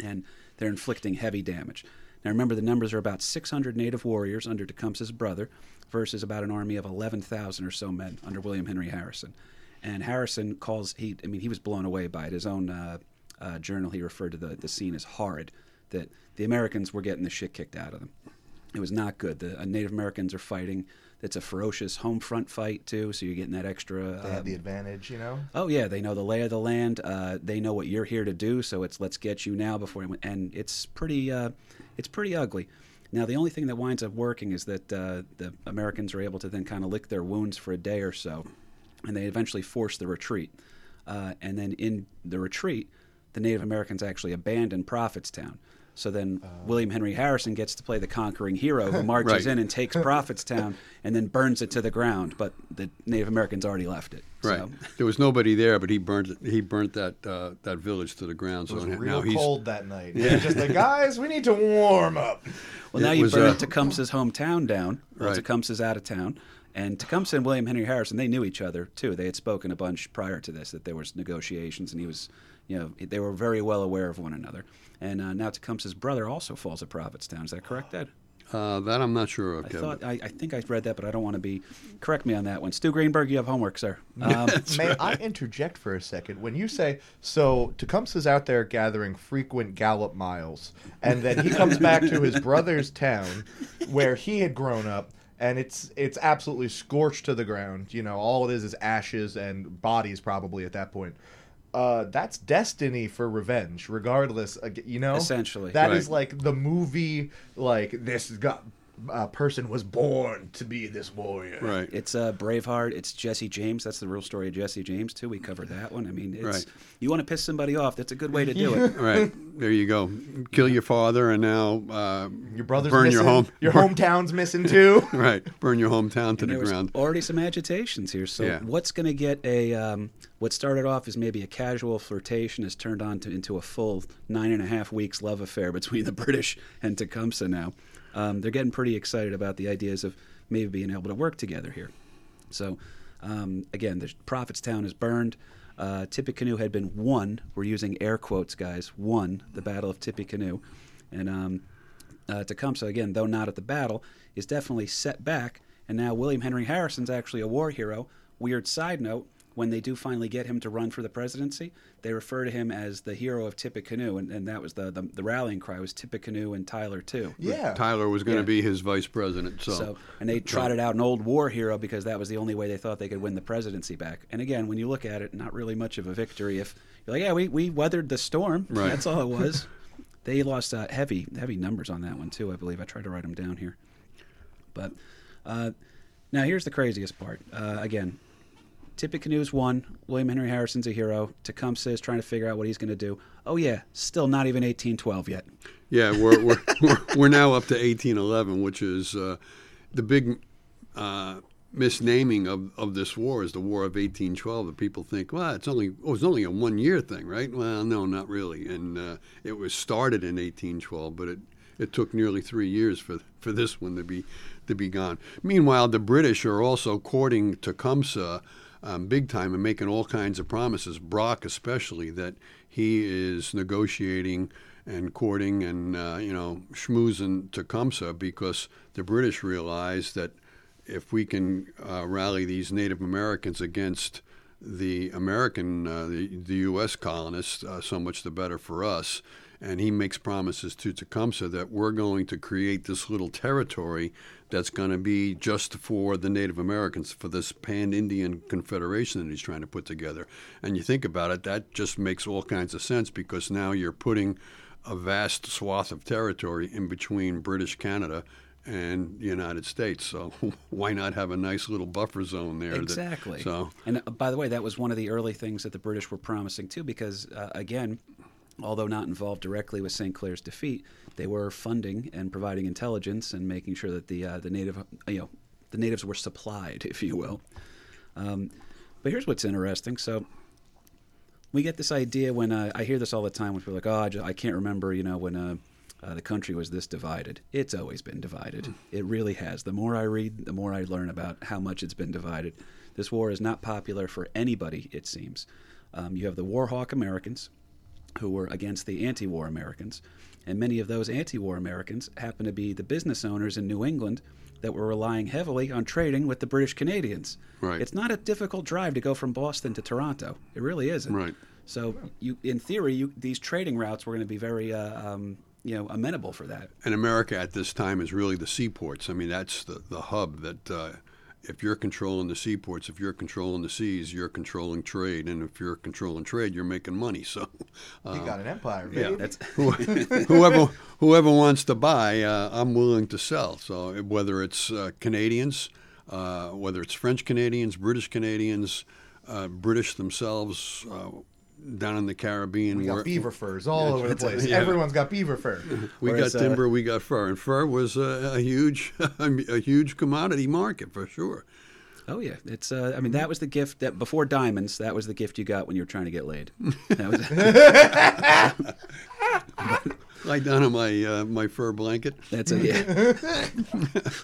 and they're inflicting heavy damage. Now remember, the numbers are about 600 native warriors under Tecumseh's brother versus about an army of 11,000 or so men under William Henry Harrison. And Harrison calls he I mean he was blown away by it. His own uh, uh, journal he referred to the the scene as horrid. That the Americans were getting the shit kicked out of them. It was not good. The uh, Native Americans are fighting. It's a ferocious home front fight too, so you're getting that extra. They had um, the advantage, you know. Oh yeah, they know the lay of the land. Uh, they know what you're here to do. So it's let's get you now before. And it's pretty, uh, it's pretty ugly. Now the only thing that winds up working is that uh, the Americans are able to then kind of lick their wounds for a day or so, and they eventually force the retreat. Uh, and then in the retreat, the Native Americans actually abandon Prophetstown. So then William Henry Harrison gets to play the conquering hero who marches Right. in and takes Prophetstown and then burns it to the ground. But the Native Americans already left it. right. So. There was nobody there, but he burned it, he burnt that uh, that village to the ground. It was so now real he's cold that night. Yeah. Just like, guys, we need to warm up. Well, It now you was, burn uh, Tecumseh's hometown down. Well, Right. Tecumseh's out of town. And Tecumseh and William Henry Harrison, they knew each other too. They had spoken a bunch prior to this that there was negotiations, and he was, you know, they were very well aware of one another. And uh, now Tecumseh's brother also falls at Prophetstown. Is that correct, Ed? uh, that I'm not sure of. I thought I, I think I read that, but I don't want to be. Correct me on that one. Stu Greenberg, you have homework, sir. Um, May I interject for a second? When you say so, Tecumseh's out there gathering frequent gallop miles, and then he comes back to his brother's town, where he had grown up, and it's it's absolutely scorched to the ground. You know, all it is is ashes and bodies probably at that point. Uh, that's destiny for revenge, regardless. You know, Essentially. that is Right. like the movie. Like this has got uh, person was born to be this warrior. Right. It's uh, Braveheart. It's Jesse James. That's the real story of Jesse James too. We covered that one. I mean, it's, Right. you want to piss somebody off. That's a good way to do it. Right there, you go. Kill your father, and now uh, Your brother's burn missing. your home. Your hometown's missing too. Right, burn your hometown to And the there was ground. already some agitations here. So Yeah. what's going to get a um, what started off as maybe a casual flirtation has turned on to, into a full nine and a half weeks love affair between the British and Tecumseh now. Um, they're getting pretty excited about the ideas of maybe being able to work together here. So um, again, the Prophetstown is burned. Uh, Tippecanoe had been won. We're using air quotes, guys. Won the Battle of Tippecanoe, and um, uh, Tecumseh, again, though not at the battle, is definitely set back. And now William Henry Harrison's actually a war hero. Weird side note: when they do finally get him to run for the presidency, they refer to him as the hero of Tippecanoe, and, and that was the, the the rallying cry was Tippecanoe and Tyler too. Yeah. Tyler was going to Yeah. be his vice president. So, So, and they trotted out an old war hero because that was the only way they thought they could win the presidency back. And again, when you look at it, not really much of a victory. If you're like, yeah, we, we weathered the storm. Right. That's all it was. they lost uh, heavy heavy numbers on that one too. I believe I tried to write them down here. But uh, now here's the craziest part. Uh, again, Tippecanoe's won. William Henry Harrison's a hero. Tecumseh is trying to figure out what he's going to do. Oh yeah, still not even 1812 yet. yeah, we're, we're, we're, we're now up to 1811, which is uh, the big uh, misnaming of, of this war is the War of 1812. That people think, well, it's only oh, it's only a one year thing, right? Well, no, not really. And uh, it was started in 1812, but it it took nearly three years for for this one to be to be gone. Meanwhile, the British are also courting Tecumseh um, big time and making all kinds of promises. Brock, especially, that he is negotiating and courting and uh, you know schmoozing Tecumseh because the British realize that if we can uh, rally these Native Americans against the American, uh, the, the U.S. colonists, uh, so much the better for us. And he makes promises to Tecumseh that we're going to create this little territory that's going to be just for the Native Americans, for this pan Indian confederation that he's trying to put together. And you think about it, that just makes all kinds of sense because now you're putting a vast swath of territory in between British Canada and the United States. So why not have a nice little buffer zone there? that- Exactly. so and uh, by the way, that was one of the early things that the British were promising too, because uh, again, although not involved directly with St. Clair's defeat, they were funding and providing intelligence and making sure that the uh, the native, you know, the natives were supplied, if you will. Um, but here's what's interesting. So we get this idea when uh, I hear this all the time when people are like, "Oh, I, just, I can't remember," you know, when uh, uh, the country was this divided. It's always been divided. It really has. The more I read, the more I learn about how much it's been divided. This war is not popular for anybody. It seems. Um, you have the war hawk Americans, who were against the anti-war Americans, and many of those anti-war Americans happen to be the business owners in New England that were relying heavily on trading with the British Canadians. Right. It's not a difficult drive to go from Boston to Toronto. It really isn't. Right. So, you, in theory, you, these trading routes were going to be very, uh, um, you know, amenable for that. and America at this time is really the seaports. I mean, that's the, the hub that uh, if you're controlling the seaports, if you're controlling the seas, you're controlling trade. And if you're controlling trade, you're making money. So You got an empire, yeah. That's whoever whoever wants to buy, uh, I'm willing to sell. So whether it's uh, Canadians, uh, whether it's French Canadians, British Canadians, uh, British themselves, uh, down in the Caribbean, We where- got beaver furs all over the place. yeah. Everyone's got beaver fur. we Whereas, got uh, timber, we got fur, and fur was a, a huge, a huge commodity market for sure. oh yeah. It's uh, I mean that was the gift that before diamonds that was the gift you got when you were trying to get laid. That was Lie down on my uh, my fur blanket. that's a yeah.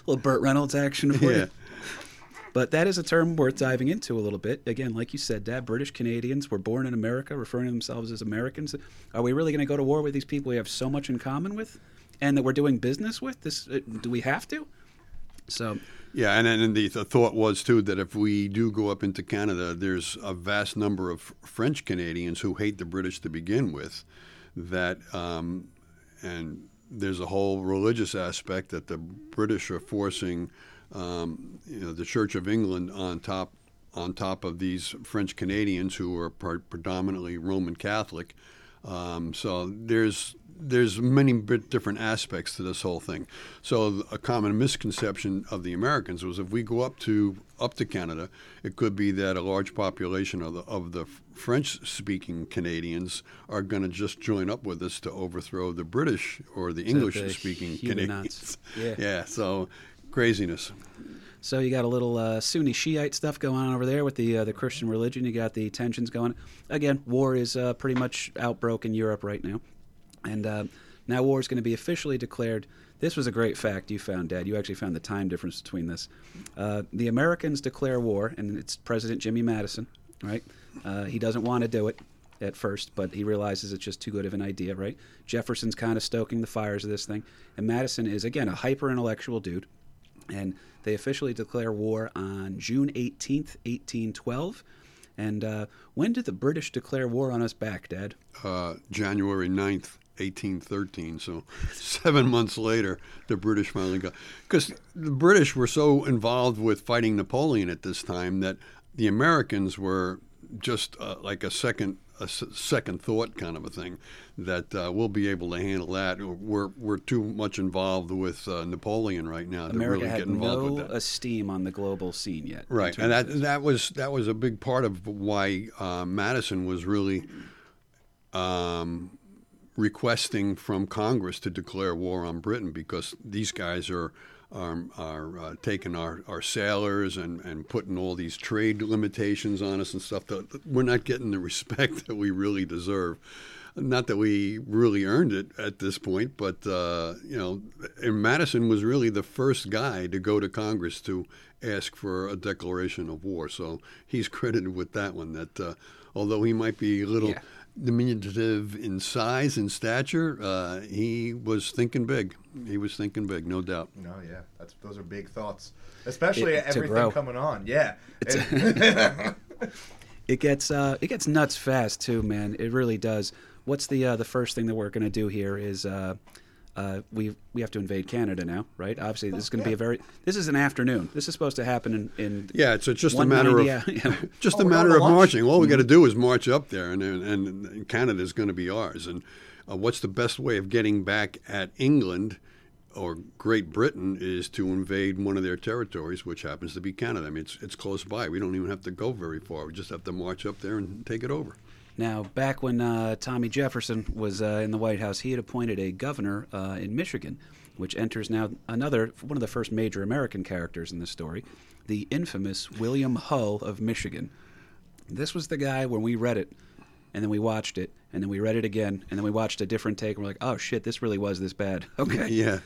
little Burt Reynolds action for Yeah. you. But that is a term worth diving into a little bit. Again, like you said, Dad, British Canadians were born in America, referring to themselves as Americans. Are we really going to go to war with these people we have so much in common with, and that we're doing business with? This uh, do we have to? So Yeah, and then the, the thought was too that if we do go up into Canada, there's a vast number of French Canadians who hate the British to begin with. That um, and there's a whole religious aspect that the British are forcing, um, you know, the Church of England on top on top of these French Canadians who are pre- predominantly Roman Catholic. Um, so there's there's many bit different aspects to this whole thing. So a common misconception of the Americans was if we go up to up to Canada, it could be that a large population of the of the French-speaking Canadians are going to just join up with us to overthrow the British or the English-speaking Canadians. Yeah. yeah. So craziness. So you got a little uh, Sunni Shiite stuff going on over there with the uh, the Christian religion. You got the tensions going. Again, war is uh, pretty much outbroke in Europe right now. And uh, now war is going to be officially declared. This was a great fact you found, Dad. You actually found the time difference between this. Uh, the Americans declare war, and it's President Jimmy Madison, right? Uh, he doesn't want to do it at first, but he realizes it's just too good of an idea, right? Jefferson's kind of stoking the fires of this thing. And Madison is, again, a hyper intellectual dude. And they officially declare war on June 18th, 1812. And uh, when did the British declare war on us back, Dad? Uh, January 9th, 1813. So seven months later, the British finally got. Because the British were so involved with fighting Napoleon at this time that the Americans were just uh, like a second a second thought kind of a thing that uh, we'll be able to handle that. We're we're too much involved with uh, Napoleon right now to America really get involved no with that. esteem on the global scene yet. Right, and that that was that was a big part of why uh, Madison was really um, requesting from Congress to declare war on Britain because these guys are are, are uh, taking our, our sailors and, and putting all these trade limitations on us and stuff that we're not getting the respect that we really deserve. Not that we really earned it at this point, but uh, you know, and Madison was really the first guy to go to Congress to ask for a declaration of war. So he's credited with that one. That uh, although he might be a little Yeah. Diminutive in size and stature, uh, he was thinking big. He was thinking big, no doubt. No, yeah, that's those are big thoughts, especially It- everything grow. coming on. Yeah, It's- It gets uh, it gets nuts fast too, man. It really does. What's the uh, the first thing that we're going to do here is uh, we we have to invade Canada now, right? Obviously, this is going to be a very this is an afternoon. This is supposed to happen in, in Yeah, it's just a matter of yeah, yeah. just Oh, a matter of lunch? marching. All we got to do is march up there, and and, and Canada is going to be ours. And uh, what's the best way of getting back at England or Great Britain is to invade one of their territories, which happens to be Canada. I mean, it's it's close by. We don't even have to go very far. We just have to march up there and take it over. Now, back when uh, Tommy Jefferson was uh, in the White House, he had appointed a governor uh, in Michigan, which enters now another one of the first major American characters in this story, the infamous William Hull of Michigan. This was the guy when we read it, and then we watched it, and then we read it again, and then we watched a different take, and we're like, oh shit, this really was this bad. Okay. Yeah.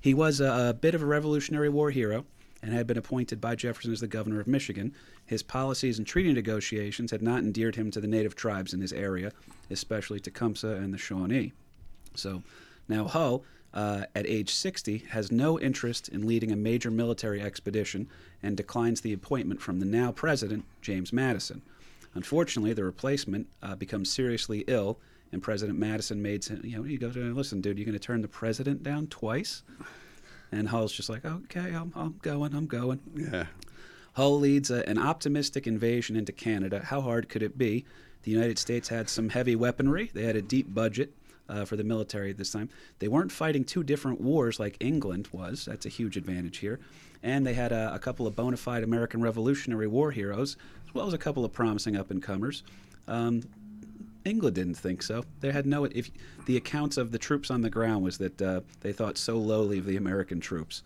He was a, a bit of a Revolutionary War hero and had been appointed by Jefferson as the governor of Michigan. His policies and treaty negotiations had not endeared him to the native tribes in his area, especially Tecumseh and the Shawnee. So now Hull, uh, at age 60, has no interest in leading a major military expedition and declines the appointment from the now president, James Madison. Unfortunately, the replacement uh, becomes seriously ill, and President Madison made you know, he goes, listen, dude, you're going to turn the president down twice? And Hull's just like, okay, I'm, I'm going, I'm going. Yeah. Hull leads a, an optimistic invasion into Canada. How hard could it be? The United States had some heavy weaponry. They had a deep budget uh, for the military at this time. They weren't fighting two different wars like England was. That's a huge advantage here. And they had a, a couple of bona fide American Revolutionary War heroes, as well as a couple of promising up and comers. Um, England didn't think so. They had no. If the accounts of the troops on the ground was that uh, they thought so lowly of the American troops.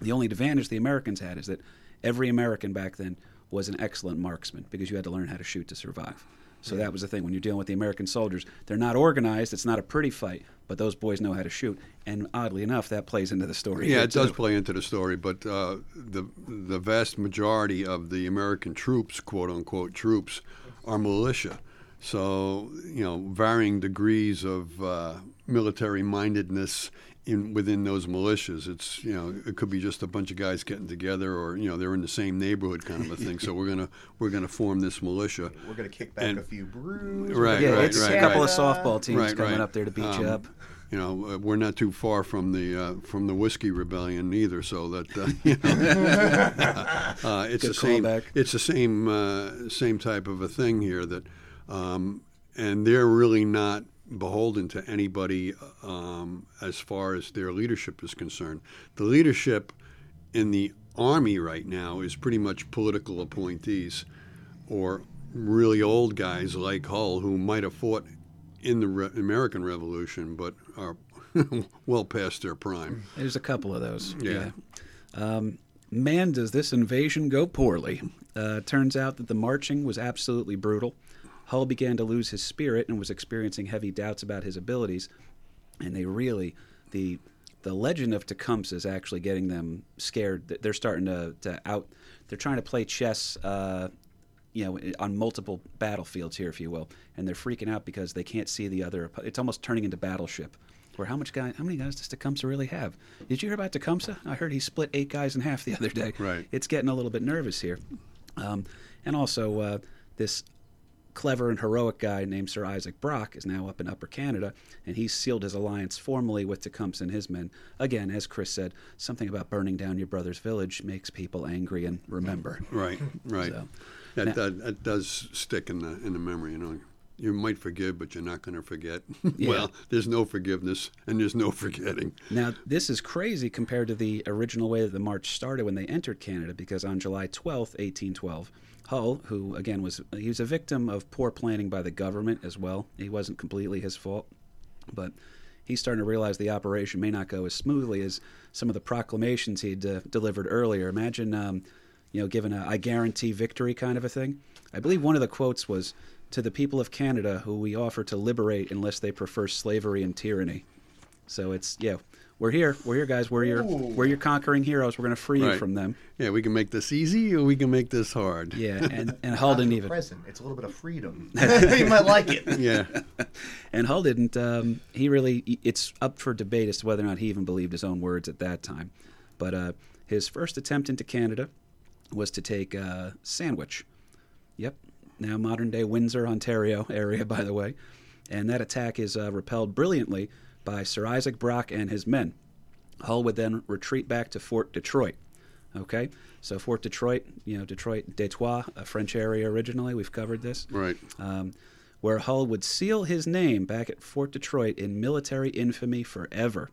The only advantage the Americans had is that every American back then was an excellent marksman because you had to learn how to shoot to survive. So that was the thing when you're dealing with the American soldiers. They're not organized. It's not a pretty fight, but those boys know how to shoot. And oddly enough, that plays into the story. Yeah, it does play into the story, but uh, the the vast majority of the American troops, quote unquote troops, are militia. So you know, varying degrees of uh, military mindedness in within those militias. It's you know, it could be just a bunch of guys getting together, or you know, they're in the same neighborhood kind of a thing. so we're gonna we're gonna form this militia. we're gonna kick back And- a few brews. Right, Yeah, right, it's right, a couple right. of softball teams Right, coming right. up there to beat you Um, up. You know, uh, we're not too far from the uh, from the whiskey rebellion either. So that uh, you know, uh, it's Good the same. callback. It's the same uh, same type of a thing here. That um, and they're really not beholden to anybody um, as far as their leadership is concerned. The leadership in the army right now is pretty much political appointees or really old guys like Hull who might have fought in the Re- American Revolution but are well past their prime. There's a couple of those. Yeah. Um, man, does this invasion go poorly? Uh, turns out that the marching was absolutely brutal. Hull began to lose his spirit and was experiencing heavy doubts about his abilities. And they really, the the legend of Tecumseh is actually getting them scared. They're starting to, to out. They're trying to play chess. Uh, you know, on multiple battlefields here, if you will, and they're freaking out because they can't see the other. It's almost turning into battleship. Where how much guy, how many guys does Tecumseh really have? Did you hear about Tecumseh? I heard he split eight guys in half the other day. Right. It's getting a little bit nervous here, um, and also uh, this clever and heroic guy named Sir Isaac Brock is now up in Upper Canada, and he's sealed his alliance formally with Tecumseh and his men. Again, as Chris said, something about burning down your brother's village makes people angry and remember. Right, right. So, that, now- that, that does stick in the in the memory. You know, you might forgive, but you're not going to forget. Yeah. well, there's no forgiveness and there's no forgetting. Now, this is crazy compared to the original way that the march started when they entered Canada, because on July 12th, 1812, Hull, who again was he was a victim of poor planning by the government as well. He wasn't completely his fault, but he's starting to realize the operation may not go as smoothly as some of the proclamations he'd uh, delivered earlier. Imagine, um, you know, given a "I guarantee victory" kind of a thing. I believe one of the quotes was, "To the people of Canada, who we offer to liberate unless they prefer slavery and tyranny." So it's yeah, we're here, we're here, guys. We're your we're your conquering heroes. We're going to free you from them. Yeah, we can make this easy or we can make this hard. Yeah, and and Hull didn't even present. It's a little bit of freedom. you might like it. Yeah, and Hull didn't. Um, he really it's up for debate as to whether or not he even believed his own words at that time. But uh, his first attempt into Canada was to take uh, Sandwich. Yep, now modern day Windsor, Ontario area, by the way. And that attack is uh, repelled brilliantly by Sir Isaac Brock and his men. Hull would then retreat back to Fort Detroit. Okay, so Fort Detroit, you know, Detroit, Detroit, a French area originally. We've covered this right. um, where Hull would seal his name back at Fort Detroit in military infamy forever.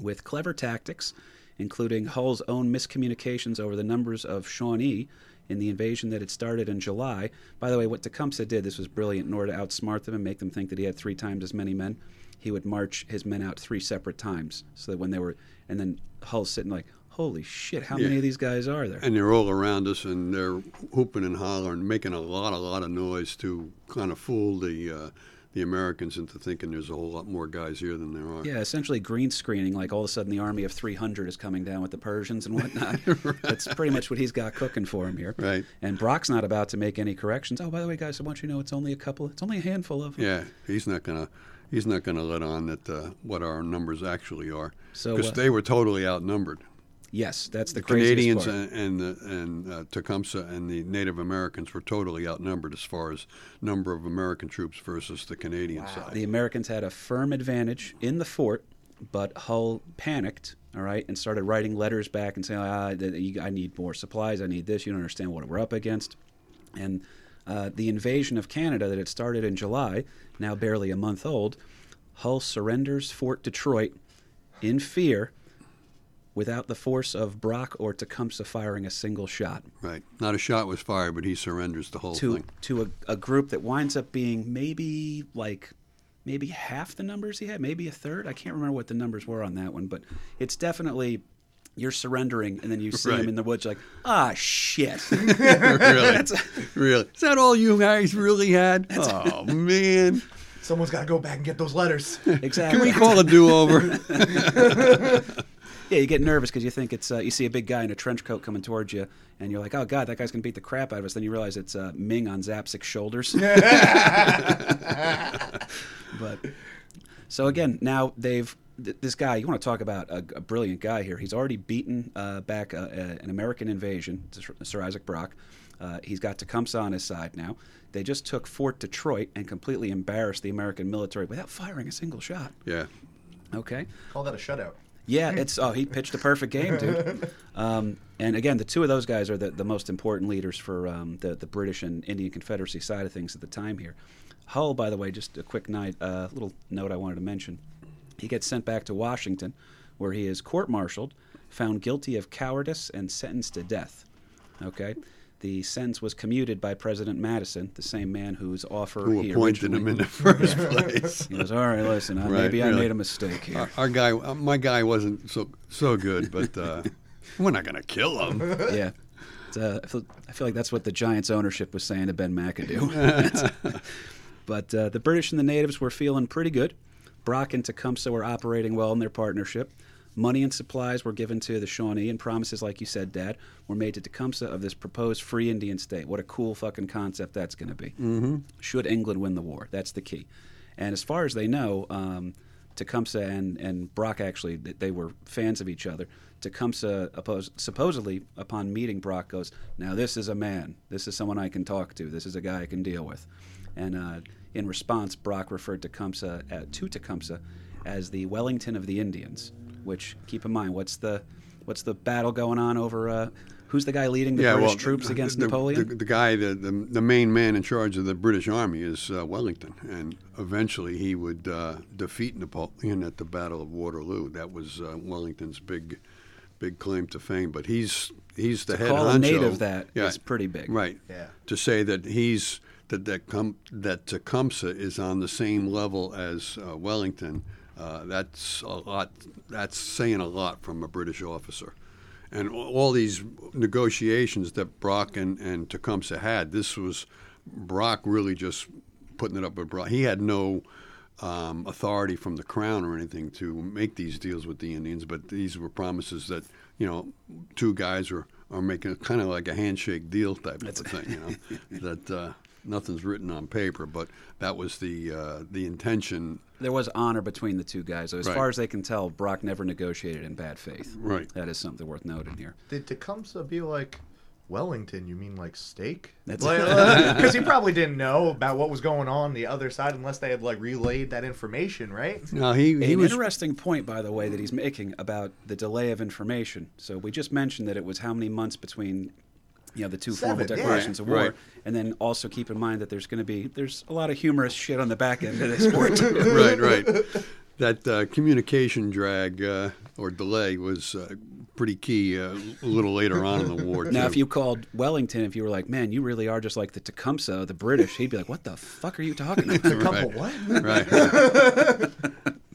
With clever tactics, including Hull's own miscommunications over the numbers of Shawnee in the invasion that had started in July. By the way, what Tecumseh did, this was brilliant, in order to outsmart them and make them think that he had three times as many men. He would march his men out three separate times, so that when they were, and then Hull's sitting like, "Holy shit! How Yeah. many of these guys are there?" And they're all around us and they're whooping and hollering, making a lot, a lot of noise to kind of fool the uh, the Americans into thinking there's a whole lot more guys here than there are. Yeah, essentially green screening. Like all of a sudden, the army of 300 is coming down with the Persians and whatnot. That's pretty much what he's got cooking for him here. Right. And Brock's not about to make any corrections. Oh, by the way, guys, I want you to know it's only a couple. It's only a handful of. them. Yeah, he's not gonna he's not gonna let on that uh, what our numbers actually are So, because uh, they were totally outnumbered. Yes, that's the, The Canadians part. and and, the, and uh, Tecumseh and the Native Americans were totally outnumbered as far as number of American troops versus the Canadian side. The Americans had a firm advantage in the fort, but Hull panicked, all right, and started writing letters back and saying, ah, I need more supplies, I need this, you don't understand what we're up against. And uh, the invasion of Canada that had started in July, now barely a month old, Hull surrenders Fort Detroit in fear without the force of Brock or Tecumseh firing a single shot Right, not a shot was fired, but he surrenders the whole to thing. to a, a group that winds up being maybe like maybe half the numbers he had, maybe a third. I can't remember what the numbers were on that one, but it's definitely you're surrendering, and then you see Right. him in the woods, like ah shit. really, That's, really, is that all you guys really had? Oh man, Someone's got to go back and get those letters. exactly. can we call a do-over? Yeah, you get nervous because you think it's uh, you see a big guy in a trench coat coming towards you, and you're like, oh god, that guy's gonna beat the crap out of us. Then you realize it's uh, Ming on Zapsik's shoulders. but so again, now they've th- this guy. You want to talk about a, a brilliant guy here? He's already beaten uh, back uh, uh, an American invasion, Sir- Sir Isaac Brock. Uh, he's got Tecumseh on his side now. They just took Fort Detroit and completely embarrassed the American military without firing a single shot. yeah, Okay. Call that a shutout. Yeah, it's oh he pitched a perfect game, dude. Um, and again, the two of those guys are the, the most important leaders for um, the the British and Indian Confederacy side of things at the time here. Hull, by the way, just a quick night, uh, little note I wanted to mention. He gets sent back to Washington, where he is court-martialed, found guilty of cowardice, and sentenced to death. Okay, the sentence was commuted by President Madison, the same man whose offer Who he appointed him in the first place? He goes, all right, listen, uh, Right, maybe I made a mistake here. our, our guy, uh, my guy, wasn't so so good, but uh, we're not going to kill him. yeah. Uh, I, feel, I feel like that's what the Giants ownership was saying to Ben McAdoo. but uh, the British and the natives were feeling pretty good. Brock and Tecumseh were operating well in their partnership. Money and supplies were given to the Shawnee, and promises, like you said, Dad, were made to Tecumseh of this proposed free Indian state. What a cool fucking concept that's going to be. Mm-hmm. Should England win the war? That's the key. And as far as they know, um, Tecumseh and, and Brock actually, they were fans of each other. Tecumseh oppos- supposedly upon meeting Brock goes, "Now this is a man. This is someone I can talk to. This is a guy I can deal with." And uh, in response, Brock referred Tecumseh uh, to Tecumseh as the Wellington of the Indians. Which keep in mind, what's the what's the battle going on over? Uh, who's the guy leading the British troops against the, Napoleon? The, the guy, the, the the main man in charge of the British Army is uh, Wellington, and eventually he would uh, defeat Napoleon at the Battle of Waterloo. That was uh, Wellington's big, big claim to fame. But he's he's the To head call a native that yeah, is pretty big. right? Yeah. To say that he's that that com- that Tecumseh is on the same level as uh, Wellington. Uh, that's a lot. That's saying a lot from a British officer. And all these negotiations that Brock and, and Tecumseh had, this was Brock really just putting it up with Brock. He had no um, authority from the crown or anything to make these deals with the Indians, but these were promises that you know two guys are, are making kind of like a handshake deal type of a thing. You know that uh, nothing's written on paper, but that was the uh, the intention. There was honor between the two guys. So as Right. far as they can tell, Brock never negotiated in bad faith. Right. That is something worth noting here. Did Tecumseh be like Wellington? You mean like steak? That's- Because he probably didn't know about what was going on the other side unless they had like relayed that information, right? No, he he An was interesting point, by the way, that he's making about the delay of information. So we just mentioned that it was how many months between, you know, the two formal Seven, yeah. declarations of war, Right. and then also keep in mind that there's going to be there's a lot of humorous shit on the back end of this sport. too. right, right. That uh, communication drag uh, or delay was uh, pretty key uh, a little later on in the war. Now, too. if you called Wellington, if you were like, "Man, you really are just like the Tecumseh the British," he'd be like, "What the fuck are you talking about?" Tecumseh Right. what? right,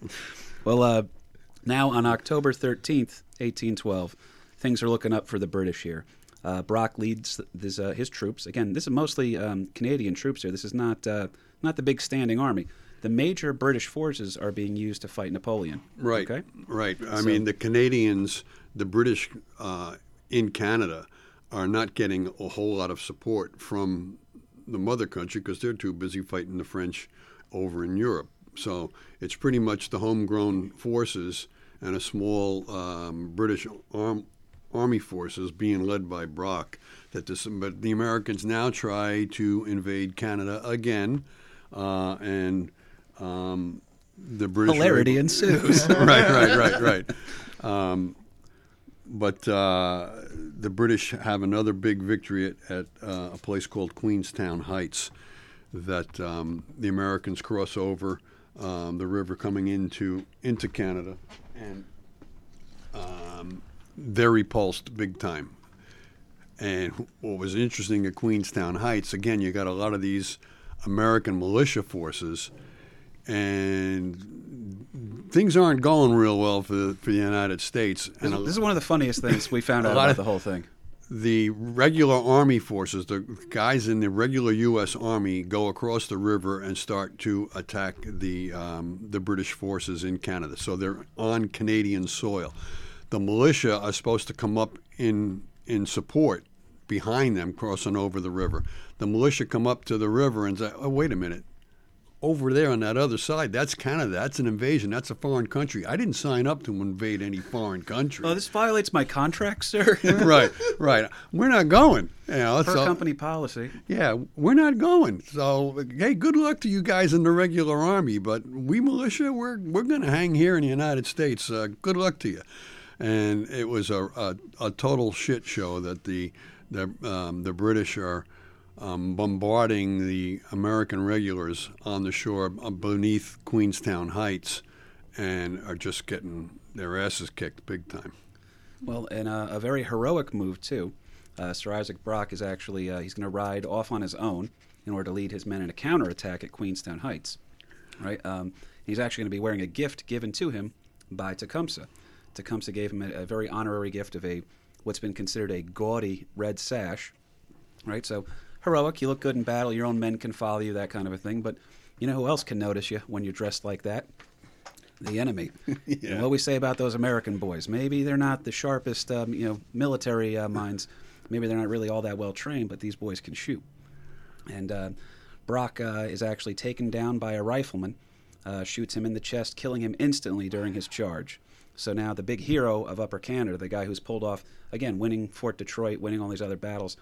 Well, uh, now on October 13th, 1812, things are looking up for the British here. Uh, Brock leads this, uh, his troops. Again, this is mostly um, Canadian troops here. This is not uh, not the big standing army. The major British forces are being used to fight Napoleon. right, Okay. right. I So- mean, the Canadians, the British uh, in Canada, are not getting a whole lot of support from the mother country because they're too busy fighting the French over in Europe. So it's pretty much the homegrown forces and a small um, British arm, army forces being led by Brock. That this, but the Americans now try to invade Canada again, uh, and um, the British Hilarity ensues. right, right, right, right. Um, but uh, the British have another big victory at, at uh, a place called Queenston Heights that um, the Americans cross over um, the river coming into into Canada, and um, they're repulsed big time. And what was interesting at Queenston Heights, again, you got a lot of these American militia forces, and things aren't going real well for the, for the United States. And this is one of the funniest things we found out about of- the whole thing. the regular army forces, the guys in the regular U.S. Army, go across the river and start to attack the um, the British forces in Canada. So they're on Canadian soil. The militia are supposed to come up in in support behind them, crossing over the river. The militia come up to the river and say, "Oh, wait a minute." Over there on that other side, that's Canada. That's an invasion. That's a foreign country. I didn't sign up to invade any foreign country. Oh, this violates my contract, sir. right, right. We're not going. You know, Per so- company policy. yeah, we're not going. So, hey, good luck to you guys in the regular army, but we militia, we're we're going to hang here in the United States. Uh, good luck to you. And it was a, a, a total shit show that the the um, the British are um, bombarding the American regulars on the shore beneath Queenston Heights and are just getting their asses kicked big time. Well, and uh, a very heroic move, too. Uh, Sir Isaac Brock is actually, uh, he's going to ride off on his own in order to lead his men in a counterattack at Queenston Heights. Right? Um, he's actually going to be wearing a gift given to him by Tecumseh. Tecumseh gave him a, a very honorary gift of a what's been considered a gaudy red sash. Right? So heroic, you look good in battle, your own men can follow you, that kind of a thing. But you know who else can notice you when you're dressed like that? The enemy. Yeah. And what we say about those American boys? Maybe they're not the sharpest, um, you know, military uh, minds. Maybe they're not really all that well trained, but these boys can shoot. And uh, Brock uh, is actually taken down by a rifleman, uh, shoots him in the chest, killing him instantly during his charge. So now the big hero of Upper Canada, the guy who's pulled off again, winning Fort Detroit, winning all these other battles,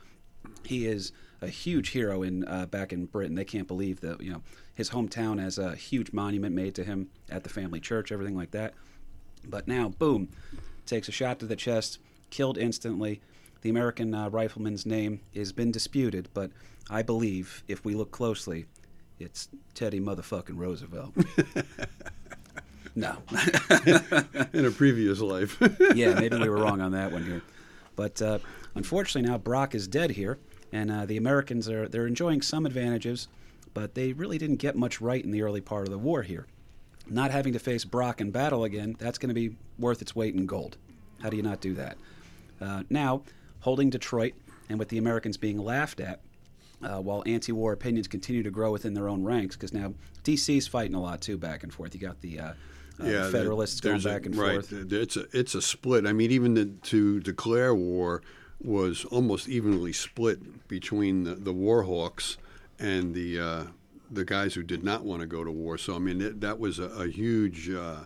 he is a huge hero in uh, back in Britain. They can't believe that you know his hometown has a huge monument made to him at the family church, everything like that. But now, boom, takes a shot to the chest, killed instantly. The American uh, rifleman's name has been disputed, but I believe if we look closely, it's Teddy motherfucking Roosevelt. no. In a previous life. yeah, maybe we were wrong on that one here. But uh, unfortunately, now Brock is dead here, and uh, the Americans are they're enjoying some advantages, but they really didn't get much right in the early part of the war here. Not having to face Brock in battle again, that's going to be worth its weight in gold. How do you not do that? Uh, now, holding Detroit, and with the Americans being laughed at, uh, while anti-war opinions continue to grow within their own ranks, because now DC's fighting a lot too, back and forth. You got the uh, uh, yeah, Federalists going a- back and right, forth. It's a it's a split. I mean, even the, to declare war was almost evenly split between the, the war hawks and the uh, the guys who did not want to go to war. So I mean, it, that was a, a huge uh,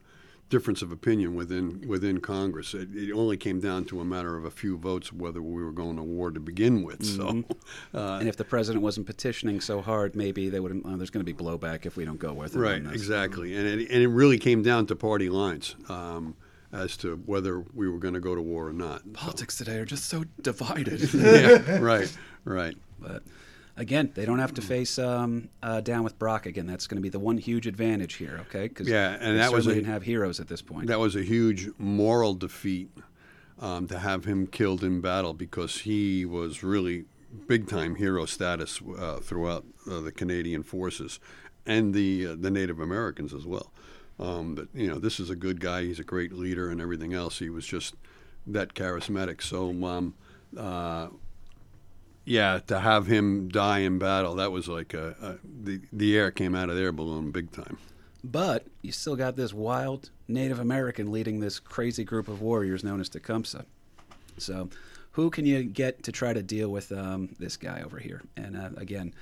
difference of opinion within within Congress. It, it only came down to a matter of a few votes whether we were going to war to begin with. So. Uh, And if the president wasn't petitioning so hard, maybe they would. Uh, there's going to be blowback if we don't go with it. Right, exactly, and it, and it really came down to party lines um, as to whether we were going to go to war or not. So- Politics today are just so divided. yeah, right, right. but again, they don't have to face um, uh, down with Brock again. That's going to be the one huge advantage here. Okay, because Yeah, and that was a- didn't have heroes at this point. That was a huge moral defeat um, to have him killed in battle because he was really big time hero status uh, throughout uh, the Canadian forces and the uh, the Native Americans as well. Um, that you know, this is a good guy. He's a great leader and everything else. He was just that charismatic. So. Um, uh, yeah, to have him die in battle, that was like a, a, the the air came out of their balloon big time. But you still got this wild Native American leading this crazy group of warriors known as Tecumseh. So, who can you get to try to deal with um, this guy over here? And uh, again,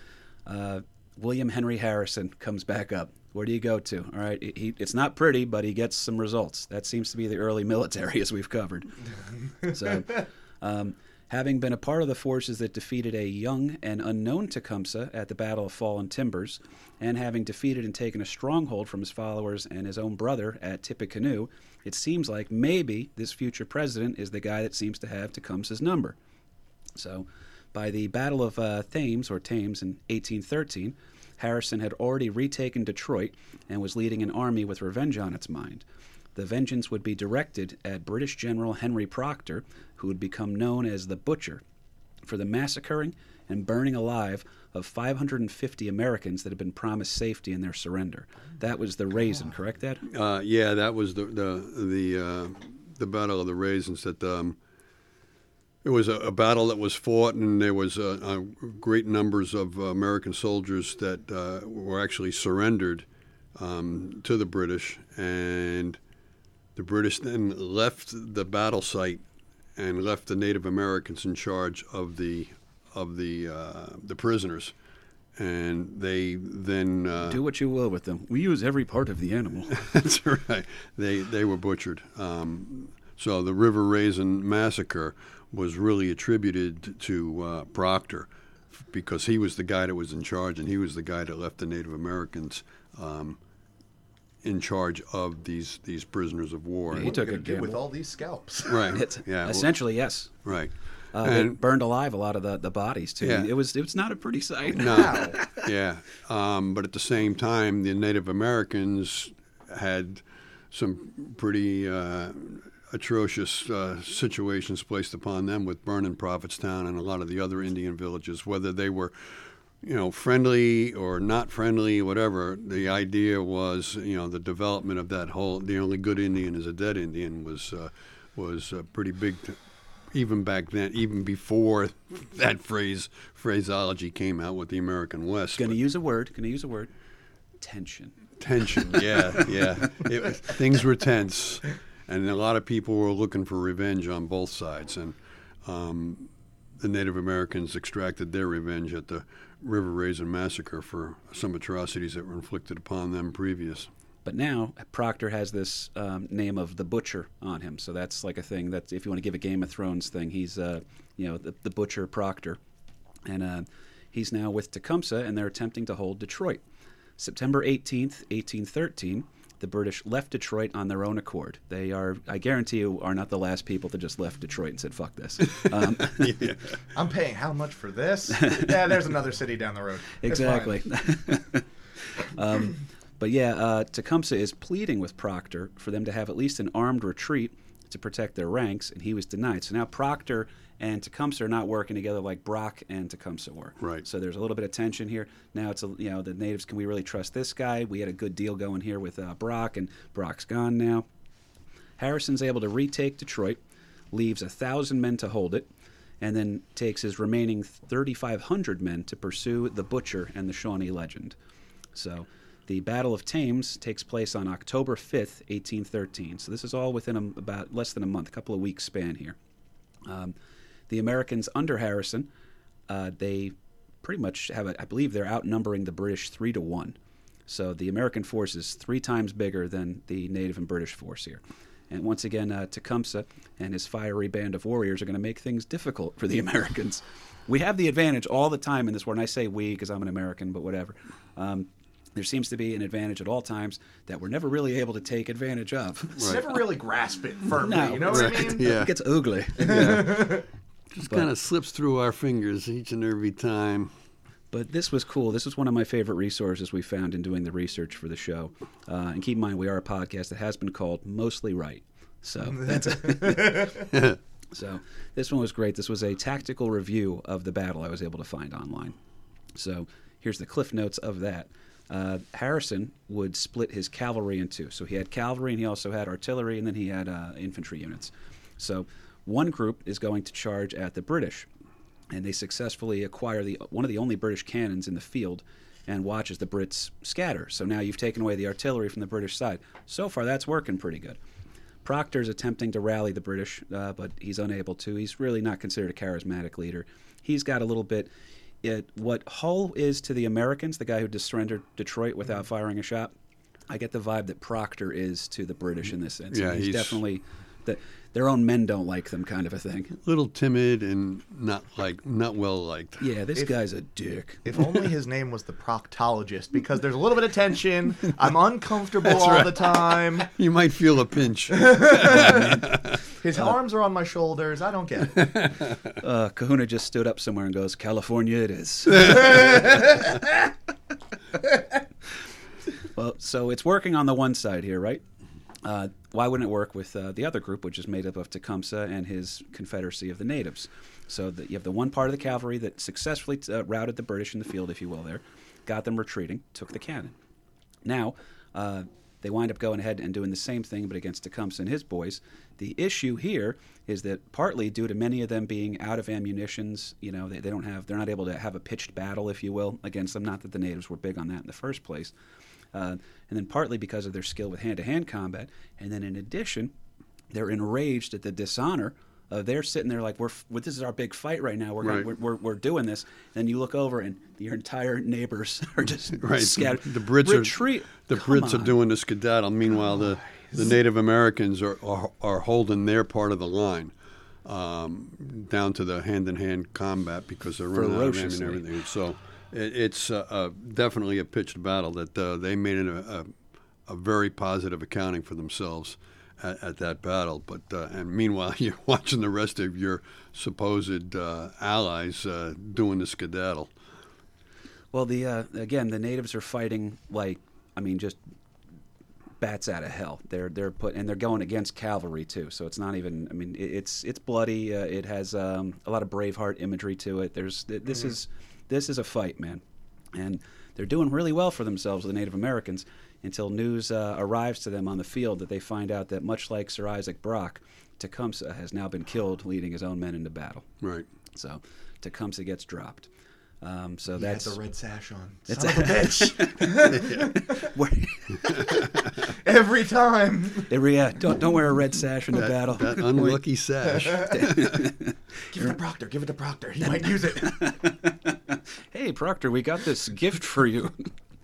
uh, William Henry Harrison comes back up. Where do you go to? All right, he, it's not pretty, but he gets some results. That seems to be the early military, as we've covered. so, um, having been a part of the forces that defeated a young and unknown Tecumseh at the Battle of Fallen Timbers, and having defeated and taken a stronghold from his followers and his own brother at Tippecanoe, it seems like maybe this future president is the guy that seems to have Tecumseh's number. So, by the Battle of uh, Thames, or Thames, in 1813, Harrison had already retaken Detroit and was leading an army with revenge on its mind. The vengeance would be directed at British General Henry Procter, who would become known as the Butcher, for the massacring and burning alive of 550 Americans that had been promised safety in their surrender. That was the Raisin, correct, Ed? Uh, yeah, that was the the the, uh, the battle of the raisins. That um, it was a, a battle that was fought, and there was uh, great numbers of American soldiers that uh, were actually surrendered um, to the British, and the British then left the battle site and left the Native Americans in charge of the of the uh, the prisoners, and they then uh, Do what you will with them. We use every part of the animal. That's right. They they were butchered. Um, so the River Raisin massacre was really attributed to uh, Procter because he was the guy that was in charge, and he was the guy that left the Native Americans um, in charge of these these prisoners of war. Yeah, he What took a gonna with all these scalps? right. It's yeah. well, essentially yes. right. Uh, they And- burned alive a lot of the, the bodies too. Yeah. It was it was not a pretty sight. No, yeah. Um, but at the same time, the Native Americans had some pretty uh, atrocious uh, situations placed upon them with burning Prophetstown and a lot of the other Indian villages, whether they were, you know, friendly or not friendly, whatever. The idea was, you know, the development of that whole "the only good Indian is a dead Indian" was uh, was uh, pretty big. T- even back then, even before that phrase phraseology came out with the American West. Gonna use a word. Gonna use a word. Tension. tension, yeah, yeah. It, things were tense, and a lot of people were looking for revenge on both sides. And um, the Native Americans extracted their revenge at the River Raisin massacre for some atrocities that were inflicted upon them previous. But now Procter has this um, name of the Butcher on him, so that's like a thing that if you want to give a Game of Thrones thing, he's uh, you know the, the Butcher Procter, and uh, he's now with Tecumseh, and they're attempting to hold Detroit. September 18th, 1813, the British left Detroit on their own accord. They are, I guarantee you, are not the last people that just left Detroit and said, fuck this. Um, I'm paying how much for this? yeah, there's another city down the road. Exactly. um, but yeah, uh, Tecumseh is pleading with Procter for them to have at least an armed retreat to protect their ranks, and he was denied. So now Procter and Tecumseh are not working together like Brock and Tecumseh were. Right. So there's a little bit of tension here. Now it's a, you know the natives. Can we really trust this guy? We had a good deal going here with uh, Brock, and Brock's gone now. Harrison's able to retake Detroit, leaves a thousand men to hold it, and then takes his remaining 3,500 men to pursue the Butcher and the Shawnee Legend. So, the Battle of Thames takes place on October 5th, 1813. So this is all within a, about less than a month, a couple of weeks span here. Um, the Americans under Harrison, uh, they pretty much have, a, I believe, they're outnumbering the British three to one. So the American force is three times bigger than the native and British force here. And once again, uh, Tecumseh and his fiery band of warriors are going to make things difficult for the Americans. we have the advantage all the time in this war, and I say we because I'm an American, but whatever. Um, there seems to be an advantage at all times that we're never really able to take advantage of. Just Never really grasp it firmly. No. You know what I Right, mean? yeah. It gets ugly. Just kind of slips through our fingers each and every time. But this was cool. This was one of my favorite resources we found in doing the research for the show. Uh, and keep in mind, we are a podcast that has been called Mostly Right. So that's so this one was great. This was a tactical review of the battle I was able to find online. So here's the cliff notes of that. Uh, Harrison would split his cavalry in two. So he had cavalry and he also had artillery and then he had uh, infantry units. So one group is going to charge at the British, and they successfully acquire the one of the only British cannons in the field and watch as the Brits scatter. So now you've taken away the artillery from the British side. So far, that's working pretty good. Procter's attempting to rally the British, uh, but he's unable to. He's really not considered a charismatic leader. He's got a little bit. It, what Hull is to the Americans, the guy who surrendered Detroit without firing a shot, I get the vibe that Procter is to the British in this sense. Yeah, he's, he's- definitely that their own men don't like them, kind of a thing. A little timid and not like not well liked. Yeah, this If- guy's a dick. If only his name was the proctologist, because there's a little bit of tension. I'm uncomfortable all the time. You might feel a pinch. His arms are on my shoulders. I don't get it. Uh, Kahuna just stood up somewhere and goes, "California, it is." well, so it's working on the one side here, right? Uh, why wouldn't it work with uh, the other group, which is made up of Tecumseh and his Confederacy of the Natives? So that you have the one part of the cavalry that successfully uh, routed the British in the field, if you will, there, got them retreating, took the cannon. Now, uh, they wind up going ahead and doing the same thing, but against Tecumseh and his boys. The issue here is that partly due to many of them being out of ammunitions, you know, they, they don't have, they're not able to have a pitched battle, if you will, against them. Not that the natives were big on that in the first place. Uh, and then partly because of their skill with hand-to-hand combat, and then in addition, they're enraged at the dishonor. Uh, they're sitting there like we're, well, this is our big fight right now. We're, gonna, we're, we're we're doing this. Then you look over and your entire neighbors are just Right. scattered. The Brits retreat. are the Come Brits are doing the skedaddle. Meanwhile, the the Native Americans are, are are holding their part of the line um, down to the hand in hand combat because they're running out of ammo and everything. So it, it's uh, uh, definitely a pitched battle that uh, they made it a, a, a very positive accounting for themselves. at, at that battle. But uh, and meanwhile, you're watching the rest of your supposed uh, allies uh, doing the skedaddle. Well, the uh, again, the natives are fighting like I mean, just bats out of hell. They're they're put and they're going against cavalry too. So it's not even. I mean, it, it's it's bloody. Uh, it has um, a lot of Braveheart imagery to it. There's th- this is this is a fight, man, and they're doing really well for themselves, the Native Americans, until news uh, arrives to them on the field that they find out that much like Sir Isaac Brock, Tecumseh has now been killed leading his own men into battle. Right. So Tecumseh gets dropped. Um, so He had that's the red sash on. It's Son of a bitch. where- Every time. Every, yeah, don't don't wear a red sash in the That, battle. that unlucky sash. Give it to Procter. Give it to Procter. He might use it. hey, Procter, we got this gift for you.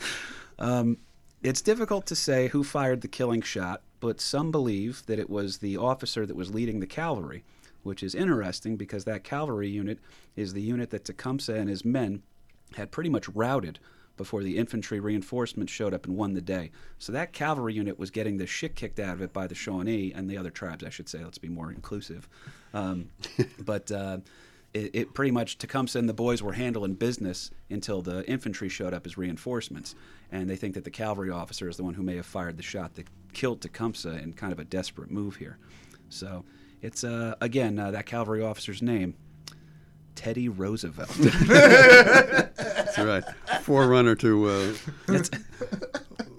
um, it's difficult to say who fired the killing shot, but some believe that it was the officer that was leading the cavalry, which is interesting because that cavalry unit is the unit that Tecumseh and his men had pretty much routed before the infantry reinforcements showed up and won the day. So that cavalry unit was getting the shit kicked out of it by the Shawnee and the other tribes, I should say. Let's be more inclusive. Um, but uh, it, it pretty much Tecumseh and the boys were handling business until the infantry showed up as reinforcements, and they think that the cavalry officer is the one who may have fired the shot that killed Tecumseh in kind of a desperate move here. So it's uh, again uh, that cavalry officer's name, Teddy Roosevelt. That's right. Forerunner to uh,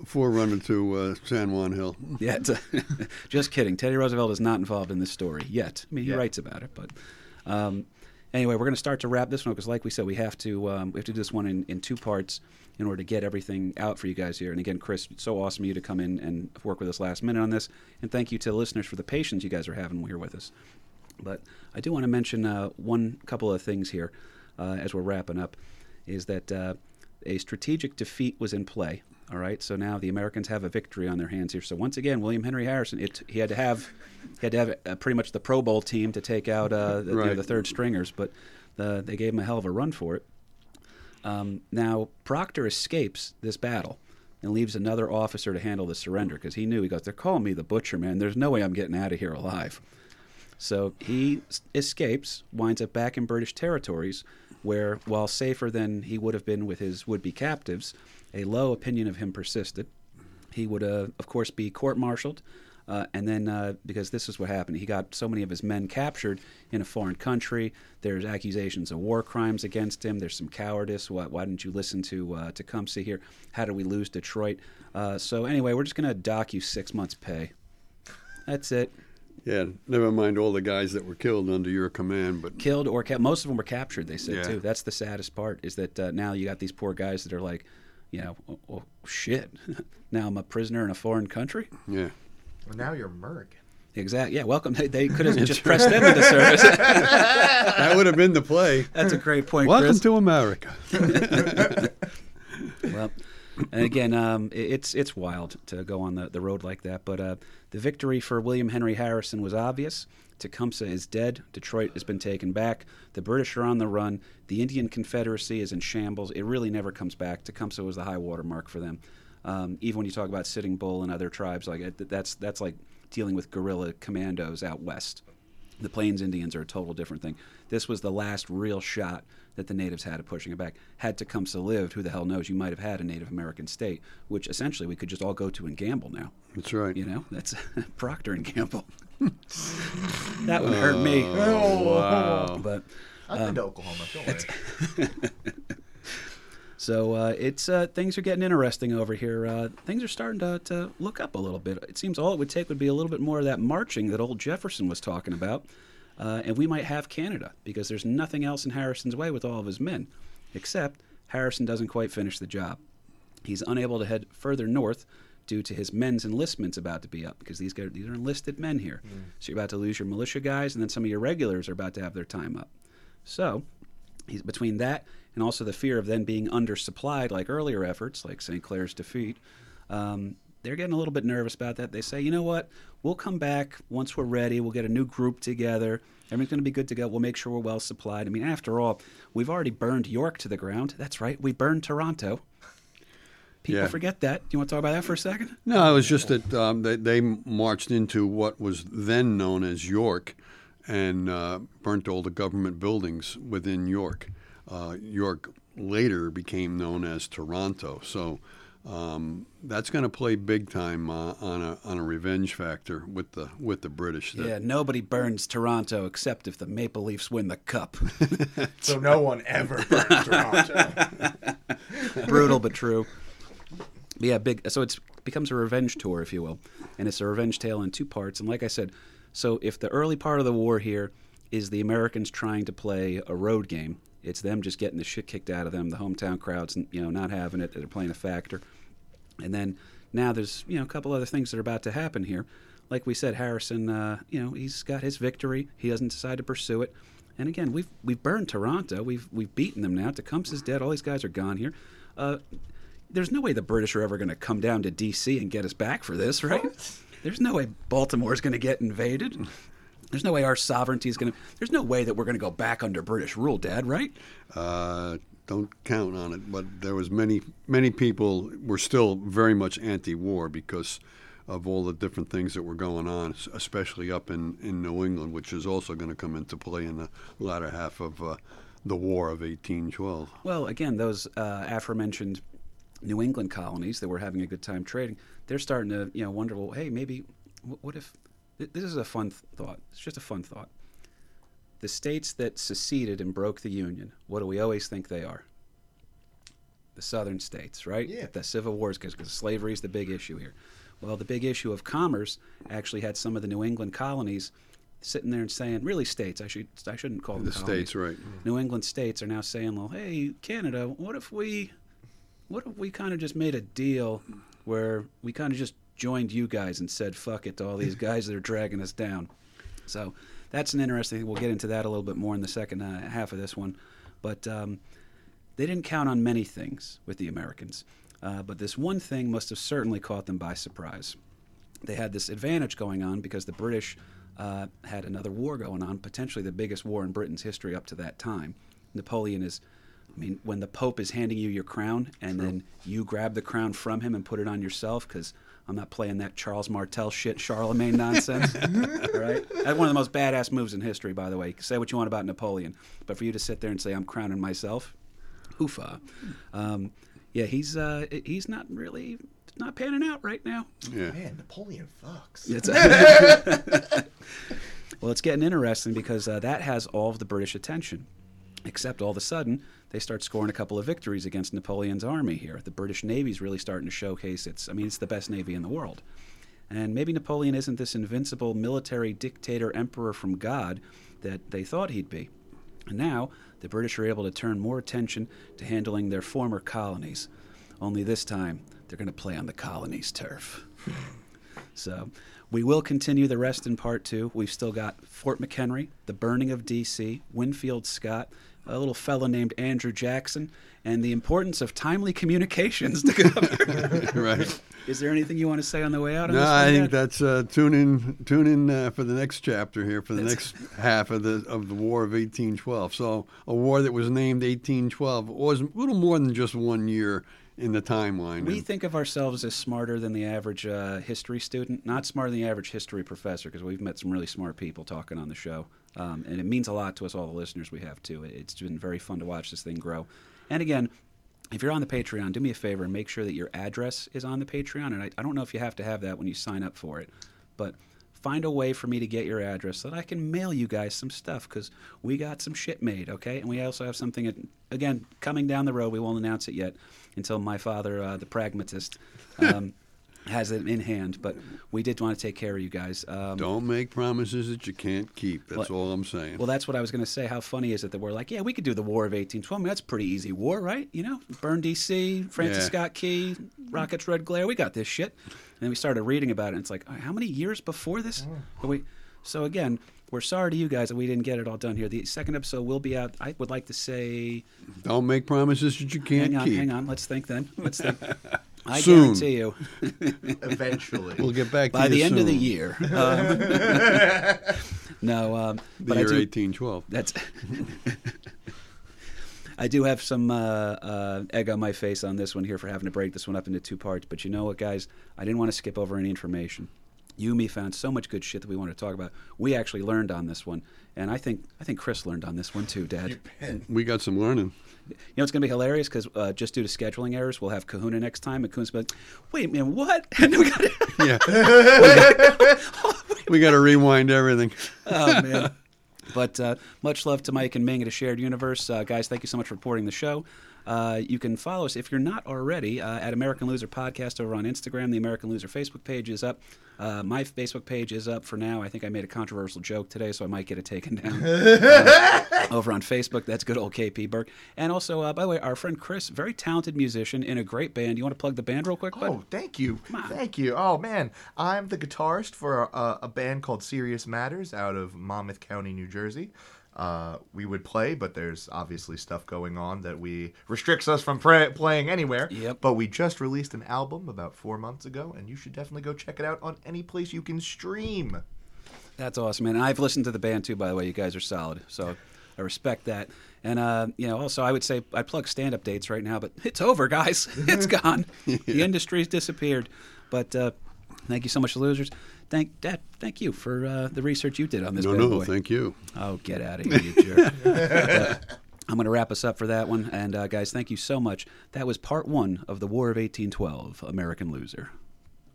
forerunner to uh, San Juan Hill. yeah, just kidding. Teddy Roosevelt is not involved in this story yet. I mean, he Yeah. writes about it, but um, anyway, we're going to start to wrap this one because, like we said, we have to um, we have to do this one in, in two parts in order to get everything out for you guys here. And again, Chris, it's so awesome of you to come in and work with us last minute on this, and thank you to the listeners for the patience you guys are having here with us. But I do want to mention uh, one couple of things here uh, as we're wrapping up. Is that uh, a strategic defeat was in play? All right, so now the Americans have a victory on their hands here. So once again, William Henry Harrison, it, he had to have he had to have uh, pretty much the Pro Bowl team to take out uh, the, you know, the third stringers, but the, they gave him a hell of a run for it. Um, now Procter escapes this battle and leaves another officer to handle the surrender because he knew he goes, "They're calling me the butcher, man. There's no way I'm getting out of here alive." So he escapes, winds up back in British territories, where, while safer than he would have been with his would be captives, a low opinion of him persisted. He would, uh, of course, be court martialed. Uh, and then, uh, because this is what happened, he got so many of his men captured in a foreign country. There's accusations of war crimes against him. There's some cowardice. Why, why didn't you listen to uh, Tecumseh here? How did we lose Detroit? Uh, so anyway, we're just going to dock you six months' pay. That's it. Yeah, never mind all the guys that were killed under your command, but killed or cap- most of them were captured. They said Yeah. too. That's the saddest part is that uh, now you got these poor guys that are like, you know, oh, oh, shit. now I'm a prisoner in a foreign country. yeah. Well, now you're American. Exactly. Yeah. Welcome. They, they could have just pressed them into service. That would have been the play. That's a great point, Welcome Chris. to America. well, and again, um, it's it's wild to go on the, the road like that. But uh, the victory for William Henry Harrison was obvious. Tecumseh is dead. Detroit has been taken back. The British are on the run. The Indian Confederacy is in shambles. It really never comes back. Tecumseh was the high water mark for them. Um, even when you talk about Sitting Bull and other tribes, like that's that's like dealing with guerrilla commandos out west. The Plains Indians are a total different thing. This was the last real shot that the natives had of pushing it back. Had Tecumseh lived, who the hell knows? You might have had a Native American state, which essentially we could just all go to and gamble now. That's right. You know, that's Procter and Gamble. that would hurt me. Oh, wow. But I've Um, been to Oklahoma. Don't worry. So uh, it's uh, things are getting interesting over here. Uh, things are starting to, to look up a little bit. It seems all it would take would be a little bit more of that marching that old Jefferson was talking about, uh, and we might have Canada because there's nothing else in Harrison's way with all of his men, except Harrison doesn't quite finish the job. He's unable to head further north due to his men's enlistments about to be up because these guys these are enlisted men here. So you're about to lose your militia guys, and then some of your regulars are about to have their time up. So he's between that and also the fear of then being undersupplied like earlier efforts like st clair's defeat um, they're getting a little bit nervous about that. They say you know what? We'll come back once we're ready. We'll get a new group together. Everything's going to be good to go. We'll make sure we're well supplied. I mean after all we've already burned york to the ground. That's right. We burned toronto. People Yeah. forget that. Do you want to talk about that for a second? No, it was just that um, they, they marched into what was then known as York and uh, burnt all the government buildings within York. Uh, York later became known as Toronto. So um, that's going to play big time uh, on a on a revenge factor with the with the British. That- Yeah, nobody burns Toronto except if the Maple Leafs win the cup. So no one ever burns Toronto. Brutal but true. Yeah, big. So it becomes a revenge tour, if you will, and it's a revenge tale in two parts. And like I said, so if the early part of the war here is the Americans trying to play a road game, it's them just getting the shit kicked out of them. The hometown crowds, you know, not having it. They're playing a factor. And then now there's you know a couple other things that are about to happen here. Like we said, Harrison, uh, you know, he's got his victory. He doesn't decide to pursue it. And again, we've we've burned Toronto. We've we've beaten them now. Tecumseh's dead. All these guys are gone here. Uh, there's no way the British are ever going to come down to D.C. and get us back for this, right? There's no way Baltimore's going to get invaded. There's no way our sovereignty is going to. There's no way that we're going to go back under British rule, Dad. Right? Uh, don't count on it. But there was many many people were still very much anti-war because of all the different things that were going on, especially up in, in New England, which is also going to come into play in the latter half of uh, the War of 1812. Well, again, those uh, aforementioned New England colonies that were having a good time trading, they're starting to you know wonder, well, hey, maybe wh- what if th- this is a fun th- thought? It's just a fun thought. The states that seceded and broke the Union, what do we always think they are? The southern states, right? Yeah. The Civil Wars, because slavery is the big issue here. Well, the big issue of commerce actually had some of the New England colonies sitting there and saying, really states, I should I shouldn't call them The colonies. states, right? New England states are now saying, "Well, hey, Canada, what if we, what if we kind of just made a deal where we kind of just joined you guys and said fuck it to all these guys that are dragging us down?" So that's an interesting thing. We'll get into that a little bit more in the second uh, half of this one, but um, they didn't count on many things with the Americans, uh, but this one thing must have certainly caught them by surprise they had this advantage going on because the British uh, had another war going on, potentially the biggest war in Britain's history up to that time. Napoleon is, I mean, when the Pope is handing you your crown and then you grab the crown from him and put it on yourself, because I'm not playing that Charles Martel shit, Charlemagne nonsense. all right? That's one of the most badass moves in history, by the way. Say what you want about Napoleon, but for you to sit there and say, I'm crowning myself, hoofa. Um, yeah, he's uh, he's not really not panning out right now. Yeah. Man, Napoleon fucks. It's- well, it's getting interesting because uh, that has all of the British attention. Except all of a sudden, they start scoring a couple of victories against Napoleon's army here. The British Navy's really starting to showcase its. I mean, it's the best navy in the world. And maybe Napoleon isn't this invincible military dictator emperor from God that they thought he'd be. And now, the British are able to turn more attention to handling their former colonies. Only this time, they're going to play on the colonies' turf. So we will continue the rest in part two. We've still got Fort McHenry, the burning of D.C., Winfield Scott, a little fellow named Andrew Jackson, and the importance of timely communications to cover. right. Is there anything you want to say on the way out? On No, this I think Dad? that's uh, tune in. Tune in uh, for the next chapter here for the That's- next half of the of the War of 1812. So a war that was named 1812 was a little more than just one year in the timeline. We And- think of ourselves as smarter than the average uh, history student, not smarter than the average history professor, because we've met some really smart people talking on the show. Um, and it means a lot to us, all the listeners we have, too. It's been very fun to watch this thing grow. And again, if you're on the Patreon, do me a favor and make sure that your address is on the Patreon. And I, I don't know if you have to have that when you sign up for it, but find a way for me to get your address so that I can mail you guys some stuff because we got some shit made, okay? And we also have something, again, coming down the road. We won't announce it yet until my father, uh, the pragmatist, um, has it in hand. But we did want to take care of you guys. Um, Don't make promises that you can't keep. That's What- all I'm saying. well, that's what I was going to say. How funny is it that we're like, yeah, we could do the War of 1812. I mean, that's pretty easy war, right? You know, burn D.C., Francis Yeah. Scott Key, rockets, red glare. We got this shit. And then we started reading about it, and it's like, how many years before this? Are we? So again, we're sorry to you guys that we didn't get it all done here. The second episode will be out. I would like to say, Don't make promises that you can't hang on, keep. hang on. Let's think then. Let's think. I Soon. guarantee you, Eventually. We'll get back to by you the end of the year. Um, no, um, The but year I do, 1812. That's I do have some uh, uh, egg on my face on this one here for having to break this one up into two parts. But you know what, guys? I didn't want to skip over any information. You and me found so much good shit that we wanted to talk about. We actually learned on this one, and I think I think Chris learned on this one too, Dad. We got some learning. You know it's going to be hilarious because uh, just due to scheduling errors, we'll have Kahuna next time, and Kahuna's like, "Wait minute, what?" And we got Yeah. we got to rewind everything. oh man. But uh, much love to Mike and Ming at a shared universe, uh, guys. Thank you so much for reporting the show. Uh, you can follow us if you're not already uh, at American Loser Podcast over on Instagram. The American Loser Facebook page is up. Uh, my Facebook page is up for now. I think I made a controversial joke today, so I might get it taken down over on Facebook. That's good old KP Burke. And also, uh, by the way, our friend Chris, very talented musician in a great band. You want to plug the band real quick, bud? Oh, thank you. Thank you. Oh, man. I'm the guitarist for a, a band called Serious Matters out of Monmouth County, New Jersey. Uh, we would play, but there's obviously stuff going on that we restricts us from playing anywhere. Yep. But we just released an album about four months ago, and you should definitely go check it out on any place you can stream. That's awesome, man. And I've listened to the band too, by the way. You guys are solid, so I respect that. And uh, you know, also I would say I plug stand-up dates right now, but it's over, guys. it's gone. The industry's disappeared. But uh, thank you so much, losers. Thank Dad. Thank you for uh, the research you did on this. No, no, boy. thank you. Oh, get out of here, you jerk. I'm going to wrap us up for that one. And uh, guys, thank you so much. That was part one of the War of 1812, American Loser.